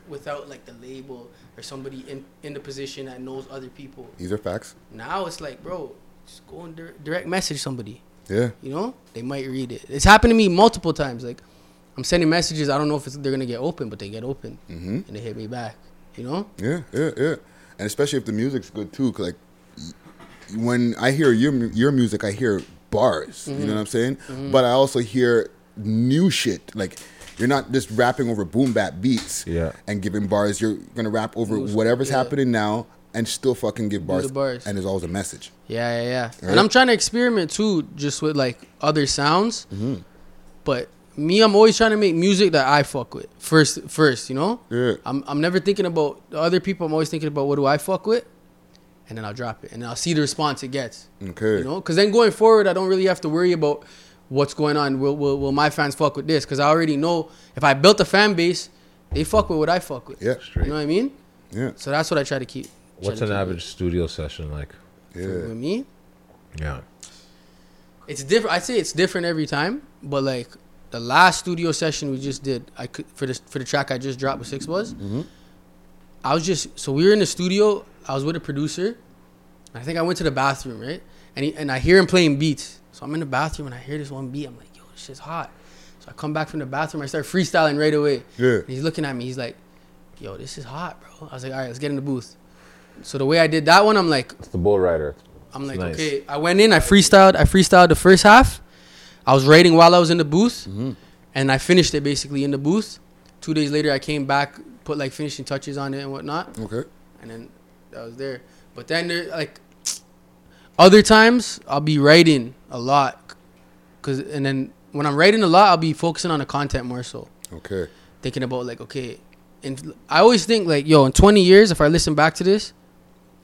without like the label or somebody in, in the position that knows other people. These are facts. Now it's like, bro, just go and dir- direct message somebody. Yeah. You know, they might read it. It's happened to me multiple times. Like, I'm sending messages. I don't know if it's, they're gonna get open, but they get open, Mm-hmm. and they hit me back. You know? Yeah, yeah, yeah. And especially if the music's good too, 'cause, like when I hear your your music, I hear bars. You know what I'm saying? But I also hear new shit. Like you're not just rapping over boom bap beats Yeah. and giving bars. You're gonna rap over New- whatever's yeah. happening now and still fucking give bars. bars. And there's always a message. Yeah, yeah, yeah. Right. And I'm trying to experiment too, just with like other sounds. Mm-hmm. But me, I'm always trying to make music that I fuck with first. First, you know. Yeah. I'm I'm never thinking about the other people. I'm always thinking about what do I fuck with, and then I'll drop it, and then I'll see the response it gets. Okay. You know, because then going forward, I don't really have to worry about what's going on. Will will, will my fans fuck with this? Because I already know if I built a fan base, they fuck with what I fuck with. Yeah. straight. You know what I mean? Yeah. So that's what I try to keep. What's an keep average studio session like? Yeah. With me, Yeah. it's different. I'd say it's different every time, but like the last studio session we just did, I could for the for the track I just dropped with Six was. Mm-hmm. I was just so we were in the studio. I was with a producer. I think I went to the bathroom, right? And he, and I hear him playing beats. So I'm in the bathroom and I hear this one beat. I'm like, yo, this shit's hot. So I come back from the bathroom. I start freestyling right away. Yeah. And he's looking at me. He's like, yo, this is hot, bro. I was like, all right, let's get in the booth. So the way I did that one, I'm like, It's the bull rider. I'm like, nice. okay. I went in, I freestyled, I freestyled the first half. I was writing while I was in the booth, Mm-hmm. and I finished it basically in the booth. Two days later, I came back, put like finishing touches on it and whatnot, Okay. and then that was there. But then there, like, other times I'll be writing a lot, cause and then when I'm writing a lot, I'll be focusing on the content more so Okay. thinking about like okay and i always think like yo in 20 years if i listen back to this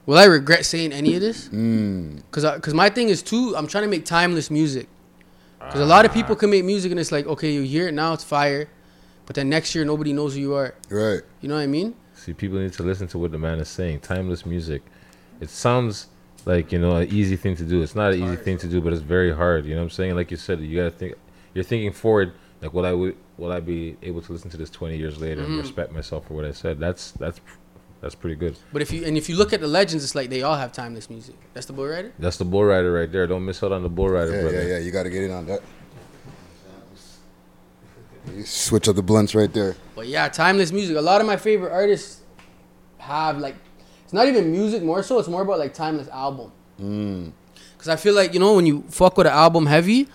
will i regret saying any of this Mm. because because my thing is too i'm trying to make timeless music because a lot of people can make music and it's like okay you hear it now it's fire but then next year nobody knows who you are Right. you know what i mean See, people need to listen to what the man is saying. Timeless music. It sounds like you know an easy thing to do. It's not an easy thing to do, but it's very hard. You know what I'm saying? Like you said, you gotta think. You're thinking forward. Like, will I wi- will I be able to listen to this 20 years later and Mhm. respect myself for what I said? That's that's that's pretty good. but if you and if you look at the legends it's like they all have timeless music that's the bull rider That's the bull rider right there. Don't miss out on the bull rider, Yeah, brother. yeah, yeah. You got to get in on that. You switch up the blunts right there. But yeah, timeless music. A lot of my favorite artists have like it's not even music more so, it's more about like timeless album. Mm. Cause I feel like, you know, when you fuck with an album heavy,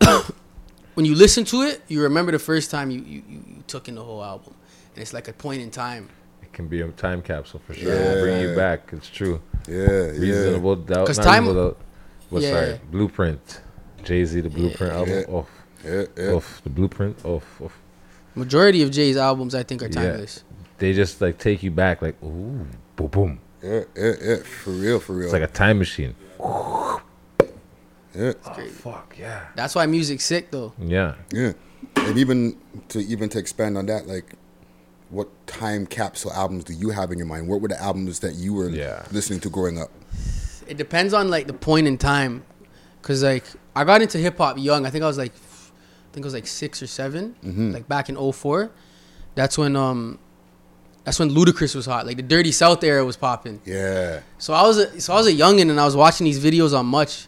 when you listen to it, you remember the first time you, you, you, you took in the whole album. And it's like a point in time. It can be a time capsule for sure. Yeah. Bring you back. It's true. Yeah, Reasonable doubt. 'Cause not time- reasonable doubt. What? Yeah. Sorry. Blueprint. Jay Z, the Blueprint album. Yeah. Oh, Yeah, yeah. oh, the Blueprint. Oh, oh. Majority of Jay's albums I think are Yeah. timeless. They just like take you back, like ooh, boom, boom. Yeah, yeah, yeah. For real, for real. It's like a time machine. yeah, Oh, Fuck yeah. That's why music's sick though. Yeah. yeah. And even to even to expand on that, like, what time capsule albums do you have in your mind? What were the albums that you were Yeah. listening to growing up? It depends on like the point in time. Cause like I got into hip hop young. I think I was like I think I was like six or 7 Mhm. like back in 04. That's when um that's when Ludacris was hot. Like the Dirty South era was popping. Yeah. So I was a, so I was a youngin and I was watching these videos on Much,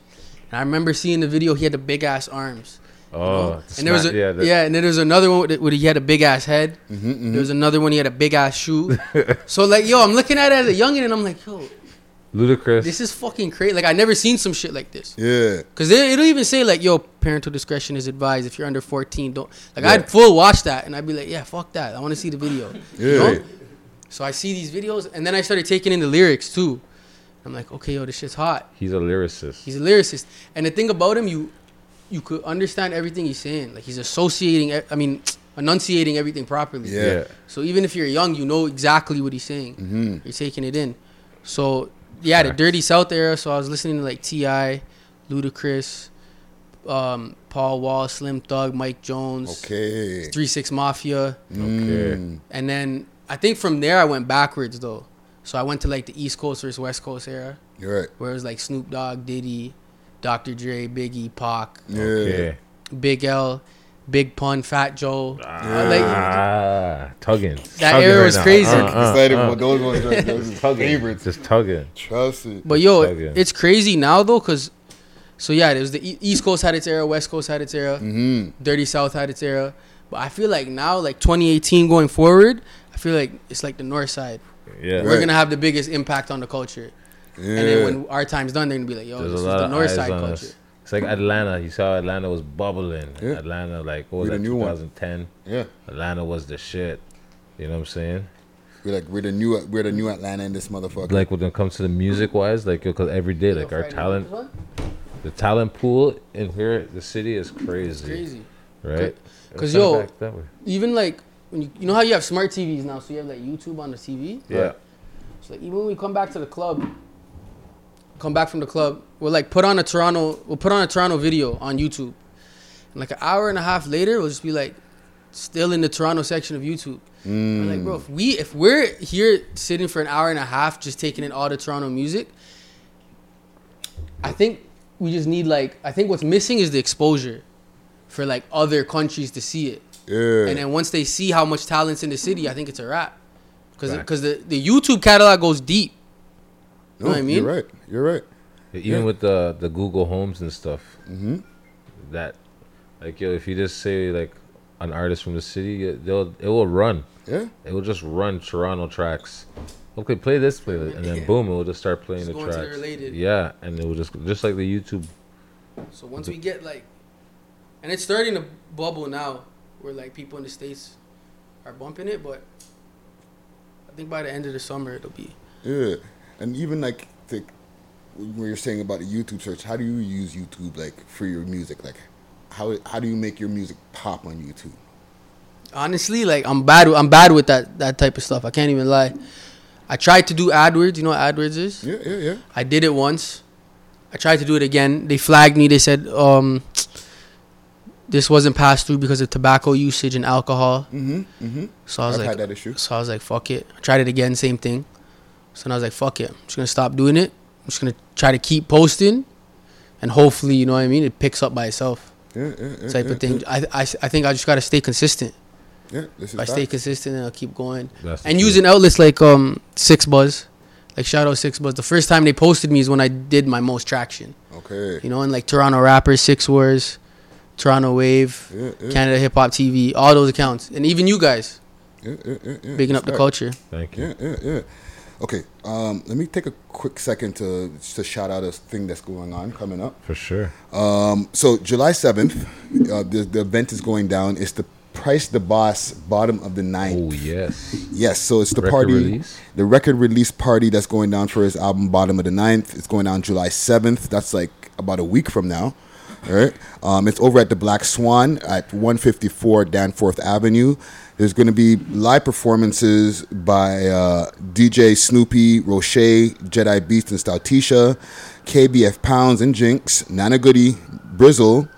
and I remember seeing the video. He had the big ass arms. you Oh, know? the and there was a, smack- yeah, yeah, and then there was another one where he had a big ass head. Mm-hmm, There was another one he had a big ass shoe. so like yo, I'm looking at it as a youngin and I'm like yo, Ludacris. this is fucking crazy. Like I never seen some shit like this. Yeah. Cause it, it'll even say like, "Yo, parental discretion is advised. If you're under 14, don't." Like Yeah. I'd full watch that, and I'd be like, "Yeah, fuck that. I want to see the video." You Yeah. know? So I see these videos, and then I started taking in the lyrics too. I'm like, okay, yo, this shit's hot. He's a lyricist. He's a lyricist, and the thing about him, you you could understand everything he's saying. Like he's associating, I mean, enunciating everything properly. Yeah. yeah. So even if you're young, you know exactly what he's saying. Mm-hmm. You're taking it in. So yeah, the Dirty South era. So I was listening to like T.I., Ludacris, um, Paul Wall, Slim Thug, Mike Jones, Okay. Three Six Mafia, Okay. Mm. and then I think from there I went backwards though. So I went to like the East Coast versus West Coast era, You're right. where it was like Snoop Dogg, Diddy, Dr. Dre, Biggie, Pac, Yeah. Okay. Big L, Big Pun, Fat Joe. Uh, like, Ah, tugging. That Tugging era right was now. crazy. Uh, uh, Excited uh. about those ones. Right? Those are Tugging. favorites. Just tugging. Trust it. But yo, Plug in. it's crazy now though, cause so yeah, it was the E- East Coast had its era, West Coast had its era, Mm-hmm. Dirty South had its era. But I feel like now, like 2018 going forward, I feel like it's like the North Side. Yeah. We're gonna have the biggest impact on the culture, Yeah. and then when our time's done, they're gonna be like, yo, There's this a is the North Side culture. us. It's like Atlanta. You saw Atlanta was bubbling. Yeah. Atlanta, like what was We the that? new one. 2010. Yeah. Atlanta was the shit. You know what I'm saying? We're like we're the new we're the new Atlanta in this motherfucker. Like when it comes to the music wise, like because every day, like our talent, night, this one? the talent pool in here, the city is crazy. It's crazy. right? Because Send it yo, back that way. even like when you, you know how you have smart TVs now, so you have like YouTube on the TV. Yeah. So like even when we come back to the club, come back from the club, we'll like put on a Toronto, we'll put on a Toronto video on YouTube, and like an hour and a half later, we'll just be like, still in the Toronto section of YouTube. We're like, bro, mm. if we if we're here sitting for an hour and a half just taking in all the Toronto music, I think we just need like I think what's missing is the exposure for like other countries to see it. Yeah. And then once they see how much talent's in the city, I think it's a wrap. Because Right. because the, the YouTube catalog goes deep. You know No, what I mean? You're right. You're right. Even Yeah. with the the Google Homes and stuff, Mm-hmm. that like yo, if you just say like an artist from the city, it- they'll it will run. Yeah. It will just run Toronto tracks. Okay, play this playlist, and then boom, it will just start playing Just the go into the tracks. related. Yeah, and it will just just like the YouTube. So once we get like, and it's starting to bubble now, where like people in the states are bumping it, but I think by the end of the summer it'll be. Yeah, and even like the, when you're saying about the YouTube search, how do you use YouTube like for your music? Like, how how do you make your music pop on YouTube? Honestly, like I'm bad. I'm bad with that that type of stuff. I can't even lie. I tried to do AdWords. You know what AdWords is? Yeah, yeah, yeah. I did it once. I tried to do it again. They flagged me. They said um, this wasn't passed through because of tobacco usage and alcohol. Mm-hmm. Mm-hmm. So I was I've like, had that issue. So I was like, fuck it. I tried it again, same thing. So then I was like, fuck it. I'm just gonna stop doing it. I'm just gonna try to keep posting, and hopefully, you know what I mean. It picks up by itself. Yeah, yeah, yeah, Type yeah, of thing. yeah. I, I, I think I just gotta stay consistent. Yeah, this is If I stay consistent, and I'll keep going. That's the and truth. using outlets like um 6ixbuzz, like shout out 6ixbuzz. The first time they posted me is when I did my most traction. Okay. You know, and like Toronto Rappers, Six Wars, Toronto Wave, Yeah, yeah. Canada Hip Hop TV, all those accounts, and even you guys, Yeah, yeah, yeah, yeah. bigging up the culture. Thank you. Yeah, yeah, yeah. Okay, um, let me take a quick second to to shout out a thing that's going on coming up. For sure. Um, so July seventh, uh, the the event is going down. It's the Price the Boss bottom of the ninth. Oh yes. Yes, so it's the Record party, release? the record release party that's going down for his album Bottom of the Ninth. It's going down July seventh. That's like about a week from now. All right. Um, it's over at the Black Swan at 154 Danforth Avenue. There's going to be live performances by uh, DJ Snoopy, Roche, Jedi Beast, and Stoutisha, KBF Pounds and Jinx, Nana Goody, Brizzle,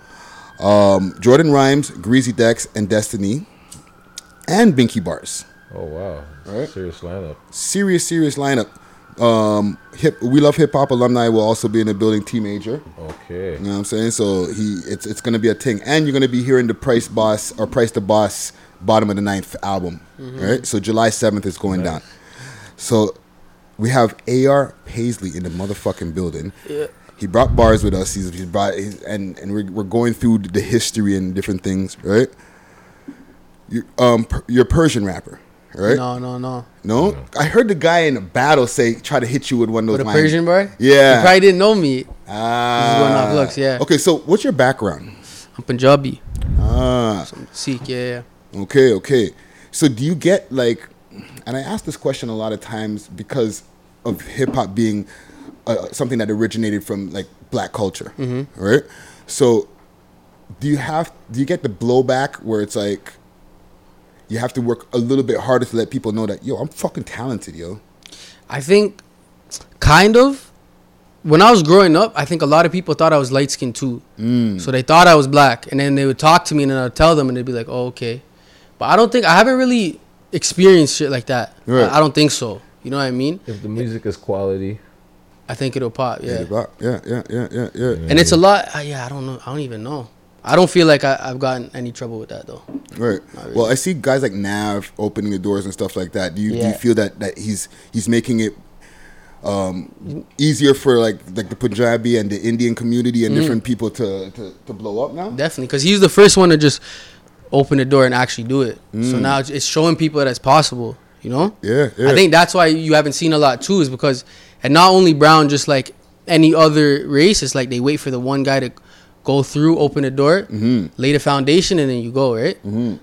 um, Jordan Rhymes, Greasy Dex, and Destiny, and Binky Bars Oh wow. Right. Serious lineup. serious, serious lineup. Um, hip, we love hip hop alumni will also be in the building. T Major, Okay. you know what I'm saying? So he, it's it's gonna be a thing, and you're gonna be hearing the Price Boss or Price the Boss bottom of the ninth album, right? So July 7th is going down. So we have Ar Paisley in the motherfucking building. Yeah. He brought bars with us. He's, he's brought he's, and and we're, we're going through the history and different things, right? You um per, you're a Persian rapper, right? No, no, no. No, I heard the guy in a battle say try to hit you with one of those. With a lines. Persian boy? Yeah. You probably didn't know me. Ah. going off looks, yeah. Okay, so what's your background? I'm Punjabi. Ah. Sikh, yeah, yeah. Okay, okay. So do you get like, and I ask this question a lot of times because of hip hop being uh, something that originated from like black culture, Mhm. right? So do you have do you get the blowback where it's like you have to work a little bit harder to let people know that yo I'm fucking talented, yo. I think, kind of. When I was growing up, I think a lot of people thought I was light skinned too. Mm. So they thought I was black, and then they would talk to me, and then I'd tell them, and they'd be like, "Oh, okay." But I don't think I haven't really experienced shit like that. Right. I, I don't think so. You know what I mean? If the music is quality, I think it'll pop. Yeah. Yeah, yeah, yeah, yeah, yeah, yeah. And it's a lot. Uh, yeah, I don't know. I don't even know. I don't feel like I, I've gotten any trouble with that though. Right. really. Well, I see guys like Nav opening the doors and stuff like that. Do you, do you feel that, that he's he's making it um, easier for like like the Punjabi and the Indian community and Mm. different people to, to, to blow up now? Definitely, because he's the first one to just open the door and actually do it. So Mm. now it's- it's showing people that it's possible. You know? Yeah, yeah. I think that's why you haven't seen a lot too, is because and not only Brown, just like any other race, it's like they wait for the one guy to go through, open the door, Mm-hmm. lay the foundation, and then you go right.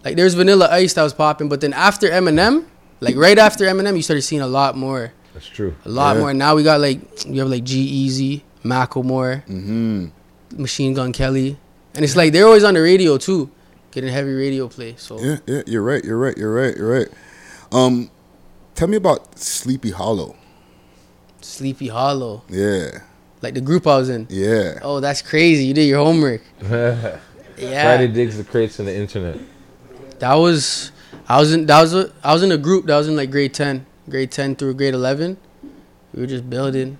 Like there's Vanilla Ice that was popping, but then after Eminem, like right after Eminem, you started seeing a lot more. That's true. A lot Yeah. more. Now we got like you have like G-Eazy, Macklemore, Mm-hmm. Machine Gun Kelly, and it's like they're always on the radio too, getting heavy radio play. So Yeah, yeah, you're right. You're right. You're right. You're right. Um, tell me about Sleepy Hollow. Sleepy Hollow, Yeah, like the group I was in. yeah. Oh, that's crazy. You did your homework. Yeah. Friday digs the crates on the internet. That was I was in that was a, I was in a group that was in like grade ten, grade ten through grade eleven. We were just building.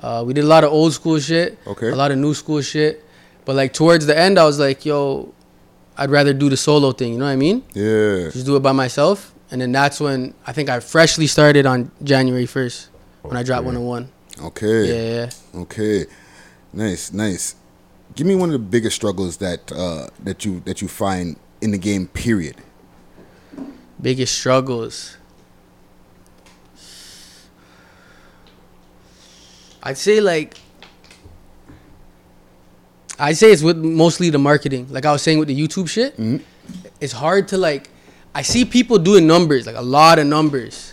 Uh, we did a lot of old school shit. Okay. A lot of new school shit. But like towards the end, I was like, yo, I'd rather do the solo thing. You know what I mean? Yeah. Just do it by myself. And then that's when I think I freshly started on January first when I dropped Okay. 101. Okay. Yeah. Okay. Nice, nice. Give me one of the biggest struggles that uh, that you that you find in the game. Period. Biggest struggles. I'd say like I'd say it's with mostly the marketing. Like I was saying with the YouTube shit, it's hard to like. I see people doing numbers, like a lot of numbers,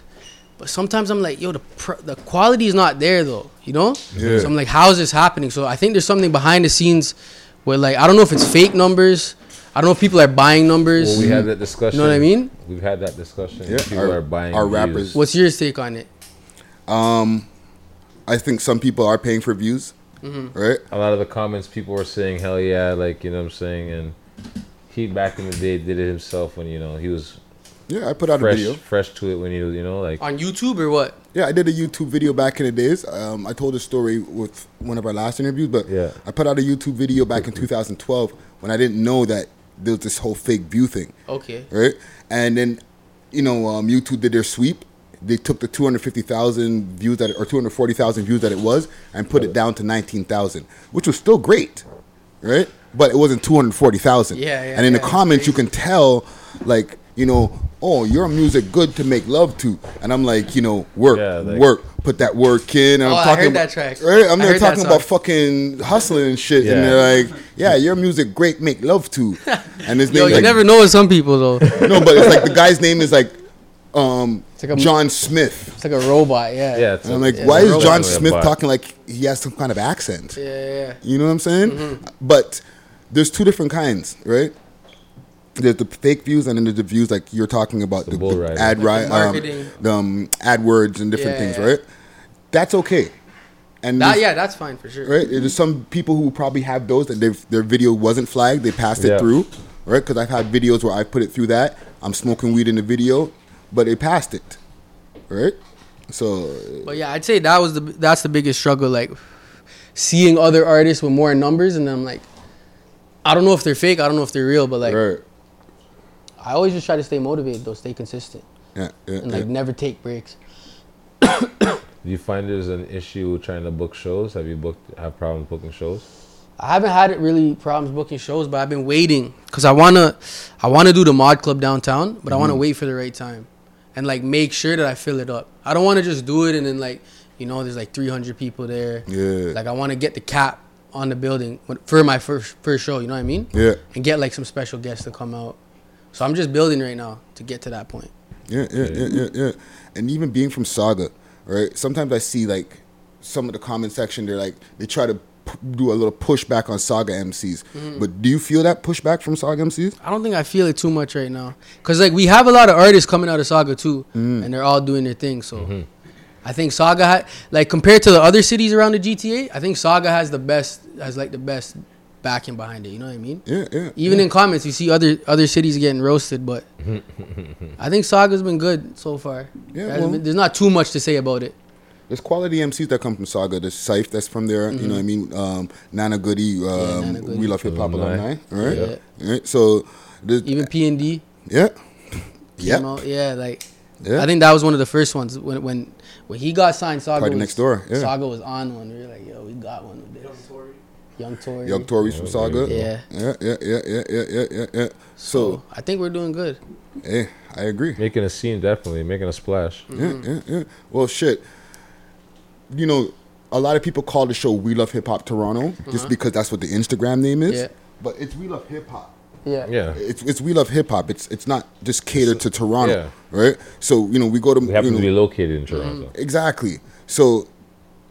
but sometimes I'm like, yo, the pr- the quality is not there though. You know? Yeah. So I'm like, how is this happening? So I think there's something behind the scenes where like I don't know if it's fake numbers. I don't know if people are buying numbers. Well, we had that discussion. You know what I mean? We've had that discussion. Yeah, People our- are buying our views. rappers- What's your take on it? Um, I think some people are paying for views, Mhm. right? A lot of the comments people were saying, "Hell yeah!" Like you know what I'm saying, and he back in the day did it himself when you know he was Yeah, I put out fresh, a video. fresh to it when you you know like On YouTube or what? Yeah, I did a YouTube video back in the days. Um, I told a story with one of our last interviews, but Yeah. I put out a YouTube video back in 2012 when I didn't know that there was this whole fake view thing. Okay. Right? And then, you know, um, YouTube did their sweep. They took the 250,000 views that, or 240,000 views that it was, and put it down to 19,000, which was still great, right? But it wasn't 240,000. Yeah, yeah, And in the comments, you can tell, like, you know, oh, your music good to make love to, and I'm like, you know, work, like- work, put that work in. And Oh, I'm I talking heard about, that track. Right? I'm I there talking about fucking hustling and shit, and they're like, yeah, your music great, make love to, and his Yo, name you like, never know with some people though. no, but it's like the guy's name is like um like a- John Smith. It's like a robot. Yeah. yeah. It's And I'm like, Yeah, why is. John Definitely Smith talking like he has some kind of accent? Yeah, yeah. You know what I'm saying? Mm-hmm. But there's two different kinds, right? There's the fake views, and then there's the views like you're talking about the, bull the ad Like right, the um, marketing. the um, AdWords and different Yeah, things, yeah. right? That's okay. And That, yeah, that's fine for sure. right? There's some people who probably have those that they've, their video wasn't flagged, they passed it Yeah. through, right? Because I've had videos where I put it through that. I'm smoking weed in the video, but they passed it, right? So But yeah, I'd say that was the that's the biggest struggle. Like seeing other artists with more numbers, and I'm like, I don't know if they're fake. I don't know if they're real. But like, right, I always just try to stay motivated, though, stay consistent, yeah, yeah, and like yeah. never take breaks. Do you find there's an issue trying to book shows? Have you booked have problems booking shows? I haven't had it really problems booking shows, but I've been waiting because I wanna, I wanna do the mod club downtown, but I wanna mm-hmm. wait for the right time, and like make sure that I fill it up. I don't wanna just do it and then like, you know, there's like 300 people there. Yeah. Like I wanna get the cap on the building for my first first show. You know what I mean? Yeah. And get like some special guests to come out. So I'm just building right now to get to that point. Yeah, yeah, yeah, yeah, yeah. And even being from Sauga, right? Sometimes I see like some of the comment section. They're like they try to p- do a little pushback on Sauga MCs. Mm-hmm. But do you feel that pushback from Sauga MCs? I don't think I feel it too much right now, cause like we have a lot of artists coming out of Sauga too, Mm. and they're all doing their thing. So I think Sauga, ha- like compared to the other cities around the GTA, I think Sauga has the best, has like the best backing behind it. You know what I mean? Yeah, yeah. Even in comments, you see other other cities getting roasted, but I think Sauga's been good so far. Yeah, There's well- been- there's not too much to say about it. There's quality MCs that come from Sauga. There's Syfe that's from there. You know what I mean? Um, Nana Goody, um, Mm-hmm. Nana Goody. We Love Hip Hop Alumni. alumni. Right? Yeah. Right? So, Even P and D yeah. Yeah. Yeah, like Yeah. I think that was one of the first ones when when when he got signed. Sauga Party was, Next Door, yeah. Sauga was on one. We were like, yo, we got one of this. Young Tory. Young Tories from Sauga. Yeah. Yeah, yeah, yeah, yeah, yeah, yeah, yeah, yeah. So, I think we're doing good. hey, I agree. Making a scene, definitely making a splash. Yeah, yeah, yeah. Well, shit. You know, a lot of people call the show "We Love Hip Hop Toronto" just because that's what the Instagram name is. Uh-huh. Yeah. But it's "We Love Hip Hop." Yeah. Yeah, It's it's "We Love Hip Hop." It's it's not just catered to Toronto, Yeah. right? So you know, we go to we you know, to be located in Toronto. exactly. So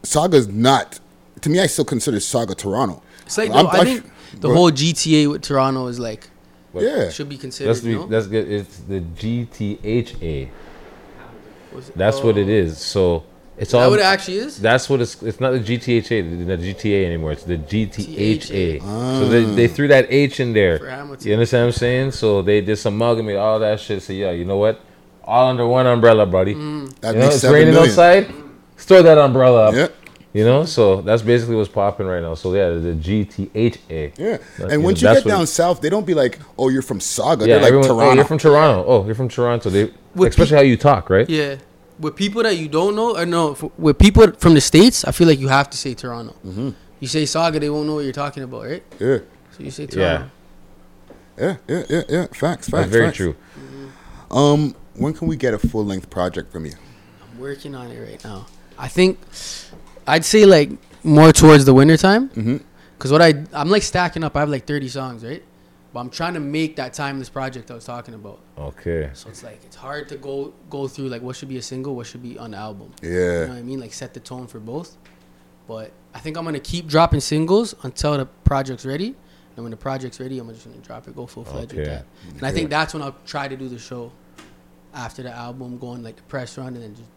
Sauga's not. To me, I still consider Sauga Toronto. It's like I'm- though, I I- think the whole GTA with Toronto is like But Yeah. Should be considered, That's the no? that's good. It's the GTHA. Was it- That's what it is. So it's Is that all. what it actually is? That's what it's. It's not the GTHA, the GTA anymore. It's the GTHA. Ah. So they, they threw that H in there. For You understand what I'm saying? So they just amalgamate all that shit. So yeah, you know what? All under one umbrella, buddy. Mm. That you know, it's raining million. outside. Store that umbrella up. Yeah. You know, so that's basically what's popping right now. So yeah, the GTHA. Yeah. That- And you once know, you get down it- south, they don't be like, "Oh, you're from Sauga." yeah, They're like everyone, Toronto. Oh, you're from Toronto. Oh, you're from Toronto. They, With especially how you talk, right? Yeah. With people that you don't know, or no, f- with people from the states, I feel like you have to say Toronto. Mm-hmm. You say Sauga, they won't know what you're talking about, right? Yeah. So you say Toronto. Yeah, yeah, yeah, yeah. Facts, facts. That's very facts. true. Um, when can we get a full length project from you? I'm working on it right now. I think I'd say like more towards the winter time. Mhm. Cause what I I'm like stacking up. I have like 30 songs, right? But I'm trying to make that timeless project I was talking about. Okay. So it's like it's hard to go go through like what should be a single, what should be on the album. Yeah. You know what I mean? Like set the tone for both. But I think I'm gonna keep dropping singles until the project's ready. And when the project's ready, I'm just gonna drop it, go full fledged with that. And I think that's when I'll try to do the show after the album, going like the press run, and then just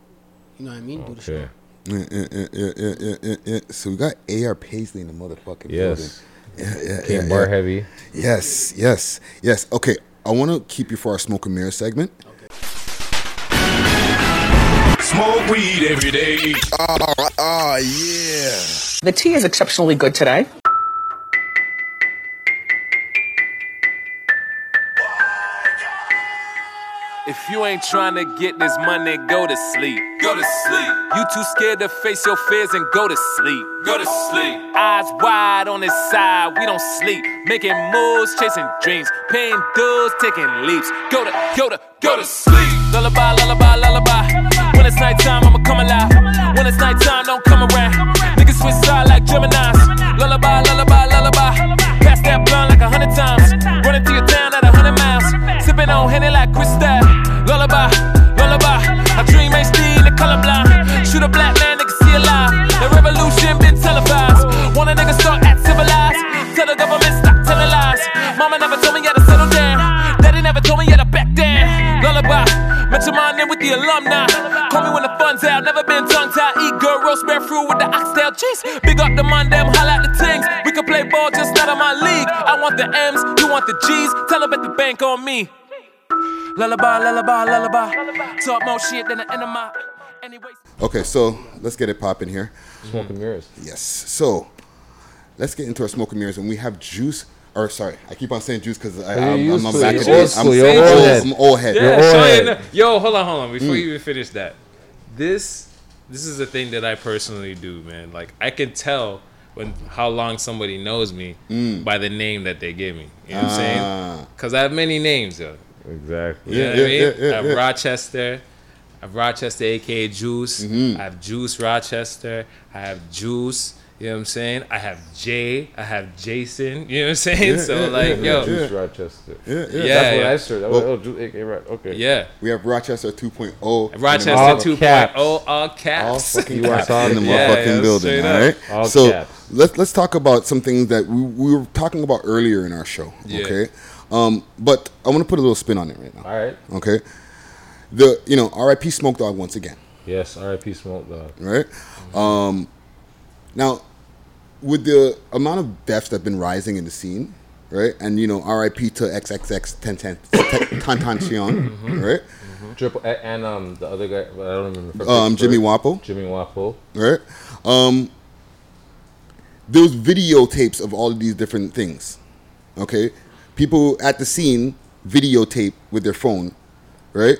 you know what I mean, do the show. Okay. Yeah, yeah, yeah, yeah, yeah, yeah, yeah, yeah. So we got AR Paisley in the motherfucking Yes. building. Yeah, yeah, Came yeah, bar yeah. heavy. Yes, yes, yes. Okay, I want to keep you for our smoke and mirror segment. Smoke weed every day. Oh, oh yeah. The tea is exceptionally good today. If you ain't trying to get this money, go to sleep. Go to sleep. You too scared to face your fears and go to sleep. Go to sleep. Eyes wide on this side, we don't sleep. Making moves, chasing dreams, paying dues, taking leaps. Go to, go to, go to sleep. Lullaby, lullaby, lullaby. When it's nighttime, I'ma come alive. When it's nighttime, don't come around. Niggas switch side like Gemini's. Lullaby, lullaby, lullaby. Pass that blunt like a hundred times. Running through your town at a hundred miles. Sipping on Henny like Cristal. The alumni. Call me when the fun's out. Never been tongue tied. Eat good roast bear fruit with the oxtail cheese. Big up the man, them holla at the things. We can play ball, just not in my league. I want the M's, you want the G's. Tell them bet the bank on me. Lullaby, lullaby, lullaby. Talk more shit than the end of my. Okay, so let's get it popping here. Smoke and mirrors. Yes. So let's get into our smoke and mirrors, and we have juice. Or sorry, I keep on saying juice because I'm, used I'm, to I'm back it. in old school. I'm, You're I'm old old, head. I'm old head. Yeah, old Cheyenne- head. Yo, hold on, hold on. Before Mm. you even finish that, this this is the thing that I personally do, man. Like I can tell when how long somebody knows me Mm. by the name that they give me. You know what I'm Ah. saying? Because I have many names, yo. Exactly. You know Yeah, what I yeah, mean? yeah, yeah, I have yeah. Rochester. I have Rochester, aka Juice. Mm-hmm. I have Juice Rochester. I have Juice. You know what I'm saying? I have Jay. I have Jason. You know what I'm saying? Yeah, so yeah, like, yeah, yo, yeah. Juice Rochester. Yeah, yeah. Yeah, That's what. I said. That Well- was, oh, Juice, AK. Okay. yeah. We have Rochester 2.0. and Rochester all 2.0, caps. all all caps. fucking You are caps solid. in the Yeah, motherfucking yeah, building. straight All up. so caps. let's let's talk about something that we, we were talking about earlier in our show. Yeah. Okay. Um, but I want to put a little spin on it right now. All right. Okay. The you know R.I.P. Smoke Dawg once again. Yes. R.I.P. Smoke Dawg. Right. Um, now with the amount of deaths that've been rising in the scene, right? And you know R.I.P. to XXXTentacion, right? Triple A- and um the other guy, I don't remember. Um, Jimmy Wopo. Jimmy Wopo. right? Um, those videotapes of all of these different things. Okay, people at the scene videotape with their phone, right?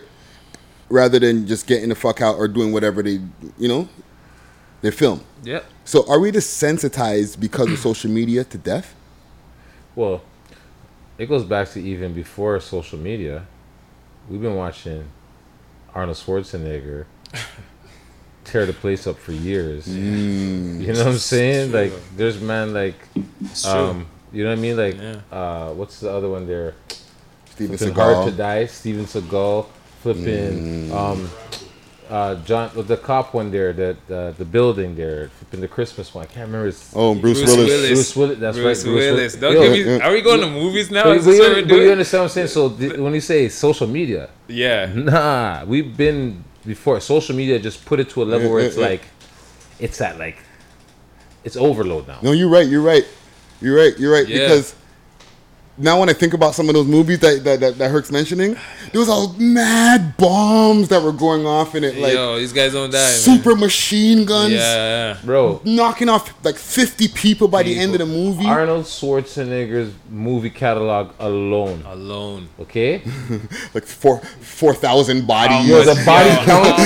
Rather than just getting the fuck out or doing whatever they, you know, they film. Yep. So are we desensitized because of social media to death? Well, it goes back to even before social media. We've been watching Arnold Schwarzenegger tear the place up for years. Mm. You know what I'm saying? Like, there's man like, um, you know what I mean? Like, Yeah. uh, what's the other one there? Steven Flipping Seagal. Hard to Die, Steven Seagal, flipping, um, uh, John, the cop one there, that uh, the building there, in the Christmas one. I can't remember. His, Oh, Bruce Bruce Willis. Willis. Bruce Willis. That's Bruce right. Bruce Willis. Wi- Don't Yo, give me- are we going to movies now? But, Is but this you, we're but you understand what I'm saying? So th- when you say social media, Yeah. nah, we've been before. Social media just put it to a level Yeah, where yeah, it's yeah. like, it's at like, it's overload now. No, you're right. You're right. You're right. You're right. Yeah. Because now when I think about some of those movies that that, that, that Herc's mentioning, there was all mad bombs that were going off in it, like Yo, these guys don't die. man. super machine guns, Yeah, yeah. bro, knocking off like 50 people by the end of the movie. Arnold Schwarzenegger's movie catalog alone. Alone. Okay? like four four thousand bodies. Yo, the body count,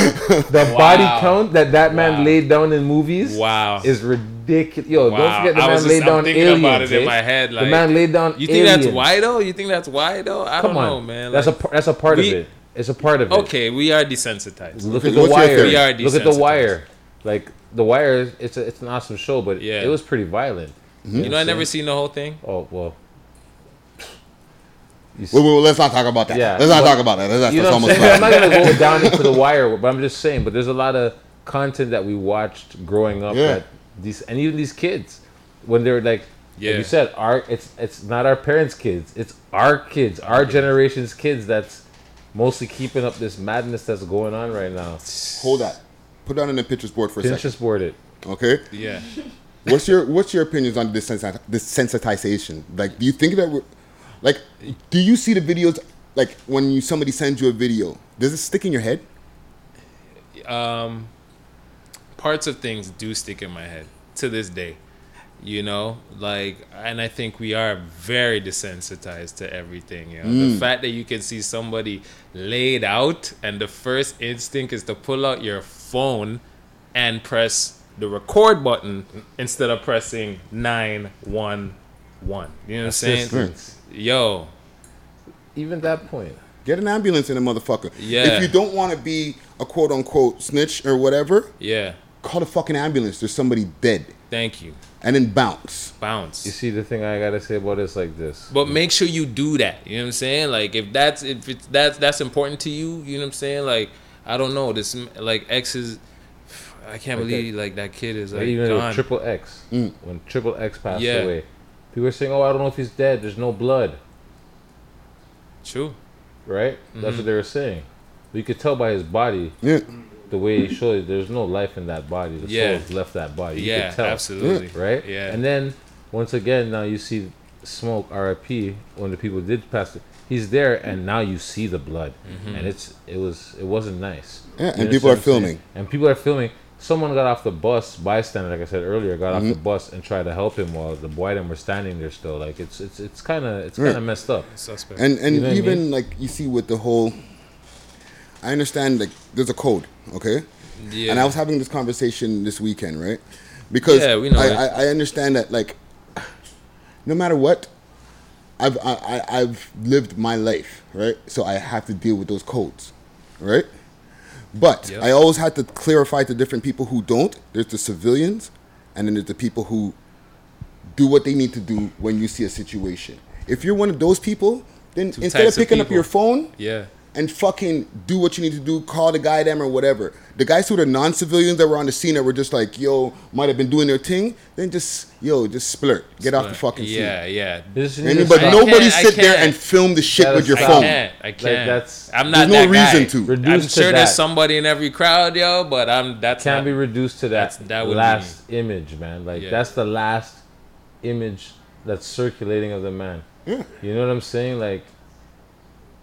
the Wow. body count that that man laid down in movies, Wow. is ridiculous. Yo, don't forget the I man was laid I'm down thinking aliens. about it in my head. Like, the man laid down. You think that's aliens. why though? You think that's why though? I Come don't on, know, man. That's a that's a part we- of it. It's a part of it. Okay, we are desensitized. Look at the wire. We are Look at the wire. Like the wire, it's a, it's an awesome show, but Yeah. it was pretty violent. Mm-hmm. You know, I never seen the whole thing. Oh well. Wait, wait, wait, let's not talk about that. Yeah, let's not but- talk about that. That's, you that's know what I'm almost? I'm not gonna go down into the wire, but I'm just saying. But there's a lot of content that we watched growing up Yeah. that these and even these kids when they're like, Yeah. like you said, our it's it's not our parents' kids, it's our kids, our generation's kids. That's mostly keeping up this madness that's going on right now. Hold that. Put that on the pictures board for a second. Pinterest board it. Okay. Yeah. What's your What's your opinions on this desensitization? Like, do you think that we're like? Do you see the videos? Like when you somebody sends you a video, does it stick in your head? um, parts of things do stick in my head to this day. You know, like, and I think we are very desensitized to everything. You know, the Mm. fact that you can see somebody laid out, and the first instinct is to pull out your phone and press the record button instead of pressing nine one one. You know what I'm saying? Assistance. Yo, Even that point. Get an ambulance in a motherfucker. Yeah. If you don't want to be a quote unquote snitch or whatever, yeah. Call the fucking ambulance. There's somebody dead, Thank you. and then bounce. Bounce. You see, the thing I gotta say about it's like this. But make sure you do that. You know what I'm saying? Like if that's if it's that's that's important to you, you know what I'm saying? Like I don't know, this like X is I can't Like believe like that kid is like even gone. Triple X, when Triple X passed Yeah. away, people were saying, "Oh, I don't know if he's dead. There's no blood." True. Right? That's Mhm. what they were saying. But you could tell by his body, Yeah. The way he showed it, there's no life in that body. The Yeah. soul's left that body. You Yeah, tell. absolutely. Right? Yeah. And then once again, now you see Smoke RIP when the people did pass it. He's there, and now you see the blood, Mhm. and it's it was it wasn't nice. Yeah, You and people are what I'm saying? filming. And people are filming. Someone got off the bus, bystander, like I said earlier, got off the Mhm. bus and tried to help him while the boy them were standing there still. Like it's it's it's kind of it's kind of messed up. Suspect. And and You know what I even mean? like you see with the whole, I understand like there's a code, okay? Yeah. And I was having this conversation this weekend, right? Because Yeah, we know I. I, I understand that like, no matter what, I've I, I've lived my life, right? So I have to deal with those codes, right? But Yep. I always had to clarify to different people who don't. There's the civilians, and then there's the people who do what they need to do when you see a situation. If you're one of those people, then Two instead of types of picking up your phone Yeah. And fucking do what you need to do, call the guy them or whatever. The guys who are non-civilians that were on the scene that were just like, yo, might have been doing their thing, then just yo, just splurt, get off the fucking scene. Yeah, yeah. And, but I nobody sit there and film the shit with your foul. phone. I can't. I can't. that's- I'm not There's no that reason guy. to. Reduce I'm to sure that. there's somebody in every crowd, yo, but I'm that's Can't not, be reduced to that, that would be last image, man. Like Yeah. that's the last image that's circulating of the man. Yeah. You know what I'm saying? Like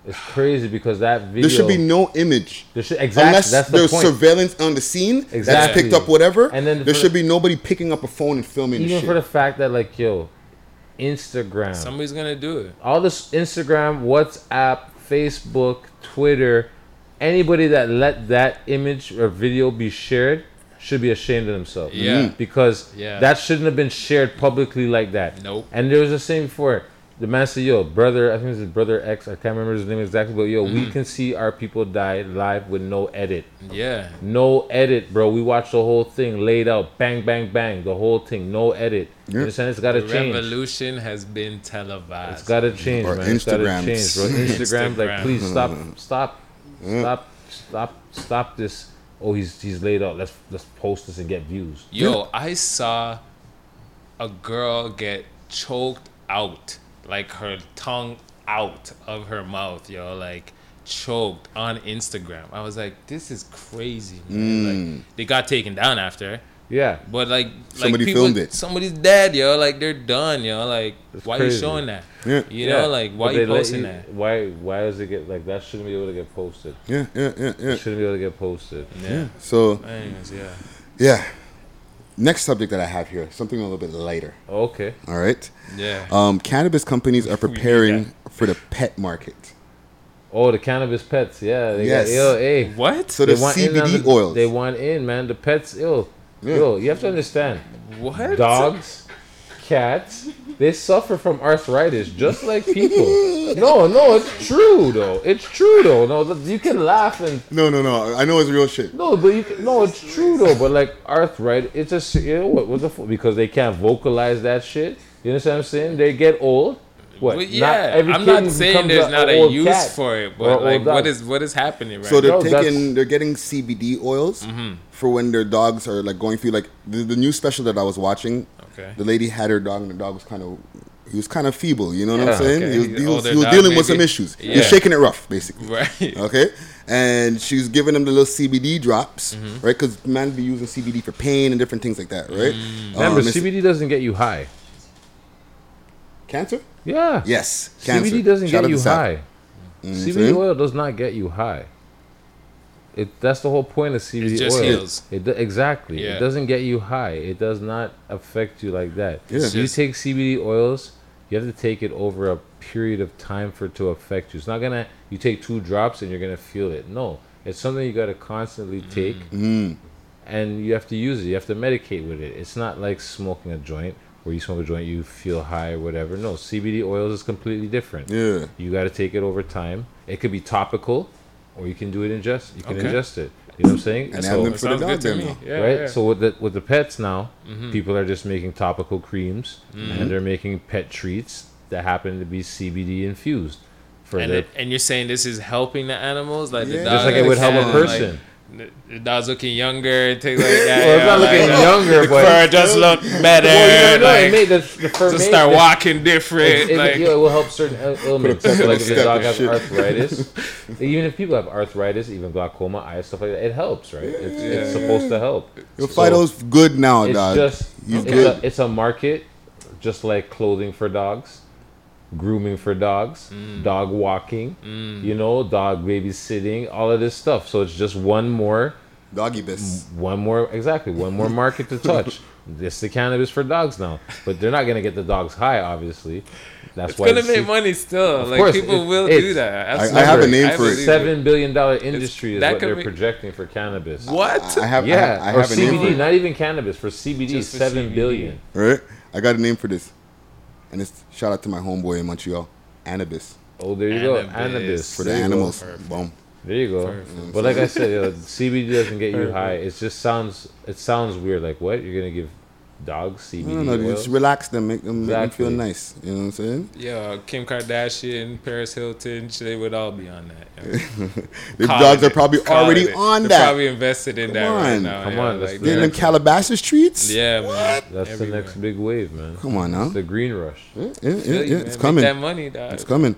it's crazy because that video. There should be no image. There should exactly. Unless that's the there's point. surveillance on the scene that's picked up whatever, And then there for- should be nobody picking up a phone and filming the Even shit. for the fact that like yo, Instagram, somebody's gonna do it. all this Instagram, WhatsApp, Facebook, Twitter, anybody that let that image or video be shared should be ashamed of themselves. Yeah. Mhm. Because Yeah. that shouldn't have been shared publicly like that. Nope. And there was a saying before. The man said, "Yo, brother, I think it's his brother X. I can't remember his name exactly, but yo, we Mhm. can see our people die live with no edit. Yeah. No edit, bro. We watched the whole thing laid out, bang, bang, bang, the whole thing, no edit. You understand? It's got to change. revolution has been televised. It's got to change, Or man. It's got to change, bro. Instagram, like, Instagram. please stop, stop, Yeah. stop, stop, stop this oh he's he's laid out. Let's let's post this and get views. Yo, I saw a girl get choked out, like her tongue out of her mouth, yo, like choked on Instagram. I was like, this is crazy. Man. Mm. Like they got taken down after. Yeah, but like, Somebody like people, filmed it. Somebody's dead, yo. Like they're done, yo. Like why crazy. you showing that? Yeah. You know, like why But you they let posting that? Why why does it get like that? Shouldn't be able to get posted. Yeah, yeah, yeah, yeah. It shouldn't be able to get posted. Yeah. So, Anyways, yeah. yeah. Next subject that I have here, something a little bit lighter. Okay. All right. Yeah. Um, cannabis companies are preparing for the pet market. Oh, the cannabis pets. Yeah. They Yes. Got, yo, hey. What? So They the want in CBD the- oils. They want in, man. The pets, yo, Yeah. yo. You have to understand. What? Dogs, cats, they suffer from arthritis just like people. no, no, it's true though. It's true though. No, you can laugh and No, no, no. I know it's real shit. no, but you can, no, it's true though. But like arthritis, it's just you know what? What the fuck? Because they can't vocalize that shit. You understand what I'm saying? They get old. What? But Not yeah, every I'm not kitten saying becomes there's a- not a a old use cat for it, or but like, old what dog. is what is happening right So they're No, that's- taking, they're getting CBD oils Mm-hmm. for when their dogs are like going through like the, the new special that I was watching. Okay. The lady had her dog, and the dog was kind of, he was kind of feeble. You know what Yeah, I'm saying? okay. He was, he was, he was dog, dealing with some maybe. issues. He was shaking it rough, basically. Right. Okay. And she was giving him the little CBD drops, Mm-hmm. right? Because man be using CBD for pain and different things like that, right? Mm. Remember, Um, CBD doesn't get you high. cancer. Yeah. Yes, cancer. CBD doesn't Shout get you high. Mm, CBD oil does not get you high. It that's the whole point of CBD just oil. heals. It exactly. Yeah. It doesn't get you high. It does not affect you like that. Yeah. If you take CBD oils, you have to take it over a period of time for it to affect you. It's not gonna you take two drops and you're gonna feel it. No, it's something you gotta constantly take, Mm. and you have to use it. You have to medicate with it. It's not like smoking a joint where you smoke a joint you feel high or whatever. No, CBD oils is completely different. Yeah. You got to take it over time. It could be topical, or you can do it ingest. You can Okay. ingest it. You know what I'm saying? And So- have them for the sounds dog good to me. Yeah, right? yeah. So with the with the pets now, Mhm. people are just making topical creams Mm-hmm. and they're making pet treats that happen to be CBD infused for and, their it- and you're saying this is helping the animals, like the Yeah. dog, just like it would help a person. Like, the, the dog's looking younger and things like that. Well, it's yeah, not like, looking uh, younger, the but- fur just look better. well, you know, like, it made the, the fur just start walking different. It, it, like, yeah, it will help certain ail- ailments. Put a like if step the dog has shit. arthritis, even if people have arthritis, even glaucoma, eye stuff like that, it helps, right? It's, it's supposed to help. Your So- Fido's good now, it's dog. just it's good. a, it's a market just like clothing for dogs grooming for dogs Mm. dog walking you know dog babysitting all of this stuff so it's just one more Doggy bis. one more exactly one more market to touch it's the cannabis for dogs now but they're not going to get the dogs high obviously that's why. it's why gonna it's- make money still. Of Like course, people it- will do that. I- Absolutely. I have a name for it. seven billion dollar industry is what they're be- projecting for cannabis What? I have, I yeah have, I or have a name for CBD it. not even cannabis for CBD Just for seven CBD. billion Right? I got a name for this. And it's shout out to my homeboy in Montreal, Anubis. oh there you go Annabis. Annabis For the There animals. Boom. There you go. Perfect. But like I said, you know, CBD doesn't get you high. It just sounds it sounds weird. Like what? You're gonna give dogs CBD No, no, no, oil? just relax them, make them, make them feel nice. You know what I'm saying? Yeah, Kim Kardashian, Paris Hilton, they would all be on that. yo. The Calling dogs are probably already it. on They're that. Probably invested in Come that right on. now. Come yeah, on, that's like, the Getting them Calabasas treats? yeah, man. That's the next big wave, man. Come on now. It's the green rush. Yeah, yeah, Feel yeah, you, yeah, man. it's Make coming. that money, dog. It's coming.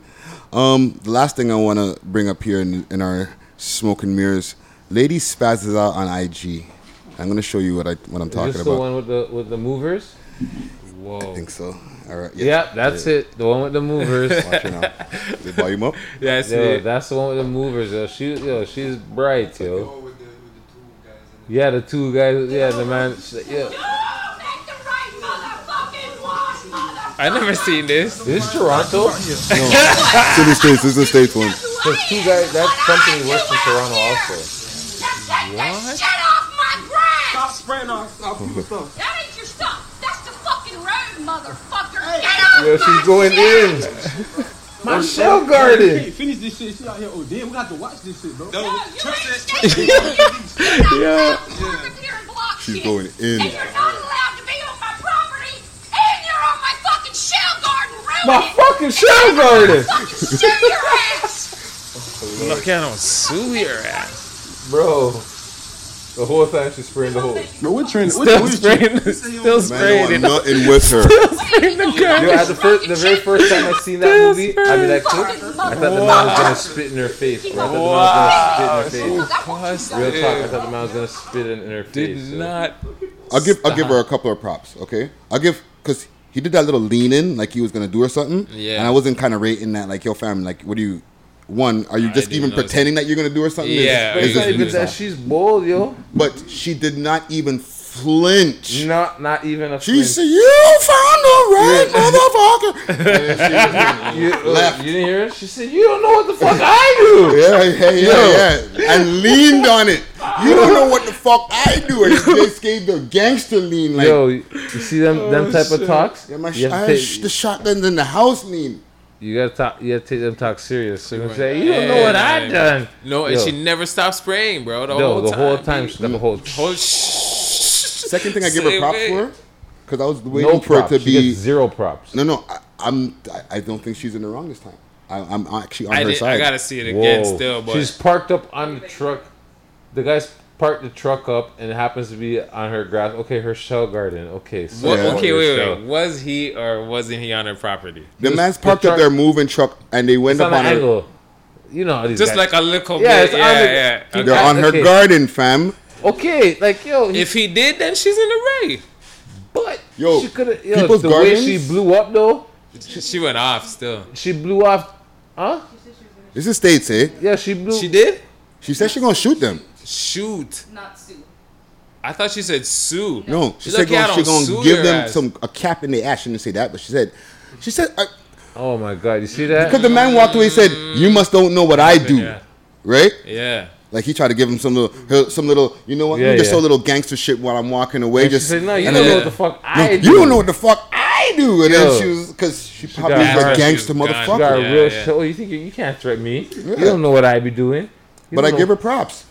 Um, the last thing I want to bring up here in, in our smoke and mirrors, lady spazzes out on IG. I'm gonna show you what I what I'm Is talking this the about. one with the with the movers? Whoa. I think so. All right. Yeah, that's it. The one with the movers. Watch it now. They volume up. Yeah, I see Yo, it. that's the one with the movers. Yo, she, yo, she's bright, yo. Yeah, the two guys. Yeah, the man. Yeah. I never seen this. Is this Toronto? It's in the states. This is the states one. There's two guys. That company works in Toronto also. What? Shut off my grass! Stop spraying our, our people's stuff. That ain't your stuff. That's the fucking road, motherfucker. Get off Yo, she's going in. My shell garden. Hey, finish this shit. She out here. Oh, damn, we got to watch this shit, bro. No, you ain't staying Yeah. here She's shit. going in. And you're not allowed to be on my property. And you're on my fucking shell garden ruining My it. fucking shell garden. Fucking sue your ass. Look at him sue your ass. Bro. The whole time she's spraying the hose. But what trend? Still What, what spraying, still spraying. Man, want nothing with her. spraying the gun. Yo, at the first, the very first time I seen that movie, I mean that clip, I thought the man was gonna spit in her face. Bro. I thought the man was gonna spit in her face. Real talk, I thought the man was gonna spit in, in her Did face. yo. not. I'll give I'll give her a couple of props. Okay, I'll give because he did that little lean in like he was gonna do or something. Yeah. And I wasn't kind of rating that like yo fam like what do you. One, are you just didn't even pretending that you're gonna do or something? Yeah. But Is it's not even that she's bold, yo. But she did not even flinch. Not, not even a. She flinch. said, "You found the right motherfucker." You, uh, left. you didn't hear it? She said, "You don't know what the fuck I do." Yeah, yeah, yeah, yeah, and leaned on it. You don't know what the fuck I do, and he just gave the gangster lean like. Yo, you see them them Oh, type of talks? yeah, my sh- I have sh- the shotguns in the house lean. You gotta talk. You gotta take them talk serious. So you say, "You don't know what I Yeah. done." No, and Yo. she never stopped spraying, bro. The No, whole the time. whole time she got the whole. Whole sh- Second thing I give her props way. for, because I was waiting No for props. it to She be gets zero props. No, no, I, I'm. I, I don't think she's in the wrong this time. I, I'm actually on I, her did, side. I gotta see it again Whoa. still, but She's parked up on the truck. The guy's parked the truck up, and it happens to be on her grass. Okay, her shell garden. Okay, so What, Yeah. okay, her wait, wait. Was he or wasn't he on her property? the This- man's the parked up their moving truck, and they went It's up on on her. angle. You know these Just guys- like a little Yeah, bit. it's on Yeah, the- yeah. He- They're on her Okay. garden, fam. Okay, like yo, he- If he did, then she's in the ray. but Yo, she could have. Yo, people's the way she blew up though, She, she went off still. she blew off. Huh? This is states, eh? Yeah, she blew. She did She said she gonna shoot them. Shoot. Not Sue. I thought she said sue. No, she She's said lucky I gonna, she gonna sue give them ass. some a cap in the ass. She didn't say that, but she said, she said uh, oh my god, you see that? because the man walked away and said, "You must don't know what I do," Yeah. right? Yeah. Like he tried to give him some little, some little, you know what? Yeah, Yeah, just yeah. so little gangster shit while I'm walking away. And she just said, "No, you don't know what the fuck No, I you do." don't know what the fuck I do. And Yo. then she was because she probably got was a gangster she was. You motherfucker. got a real yeah. show. You think you, you can't threaten me? Yeah. You don't know what I'd be doing. You But I don't give her props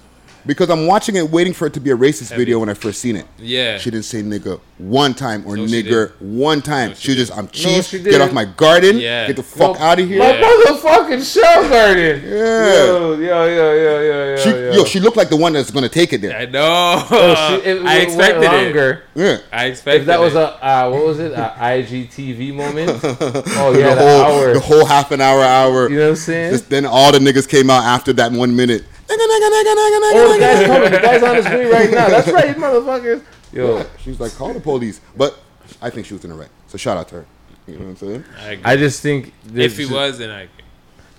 because I'm watching it, waiting for it to be a racist video when I first seen it. Yeah. She didn't say nigga one time or No, nigger one time. she was just, I'm cheap. she get off my garden. Yeah. Get the fuck out of here. My motherfucking shell garden. Yeah. Yo, yo, yo, yo, yo, yo. She, yo. yo, she looked like the one that's gonna take it there. I know. Oh, she, it, I it expected went it. Yeah. I expected If that was a uh, what was it? A IGTV moment. Oh the yeah, the, whole, hour. the whole half an hour, hour. you know what I'm saying? Just- then all the niggas came out after that one minute. Nigga, nigga, nigga, nigga, nigga, oh, the nigga. guy's coming. The guy's on his way right now. That's right, motherfuckers. Yo, She was like, call the police. But I think she was in the right. So shout out to her. You know what I'm saying? I agree. I just think if he this- was, then I agree.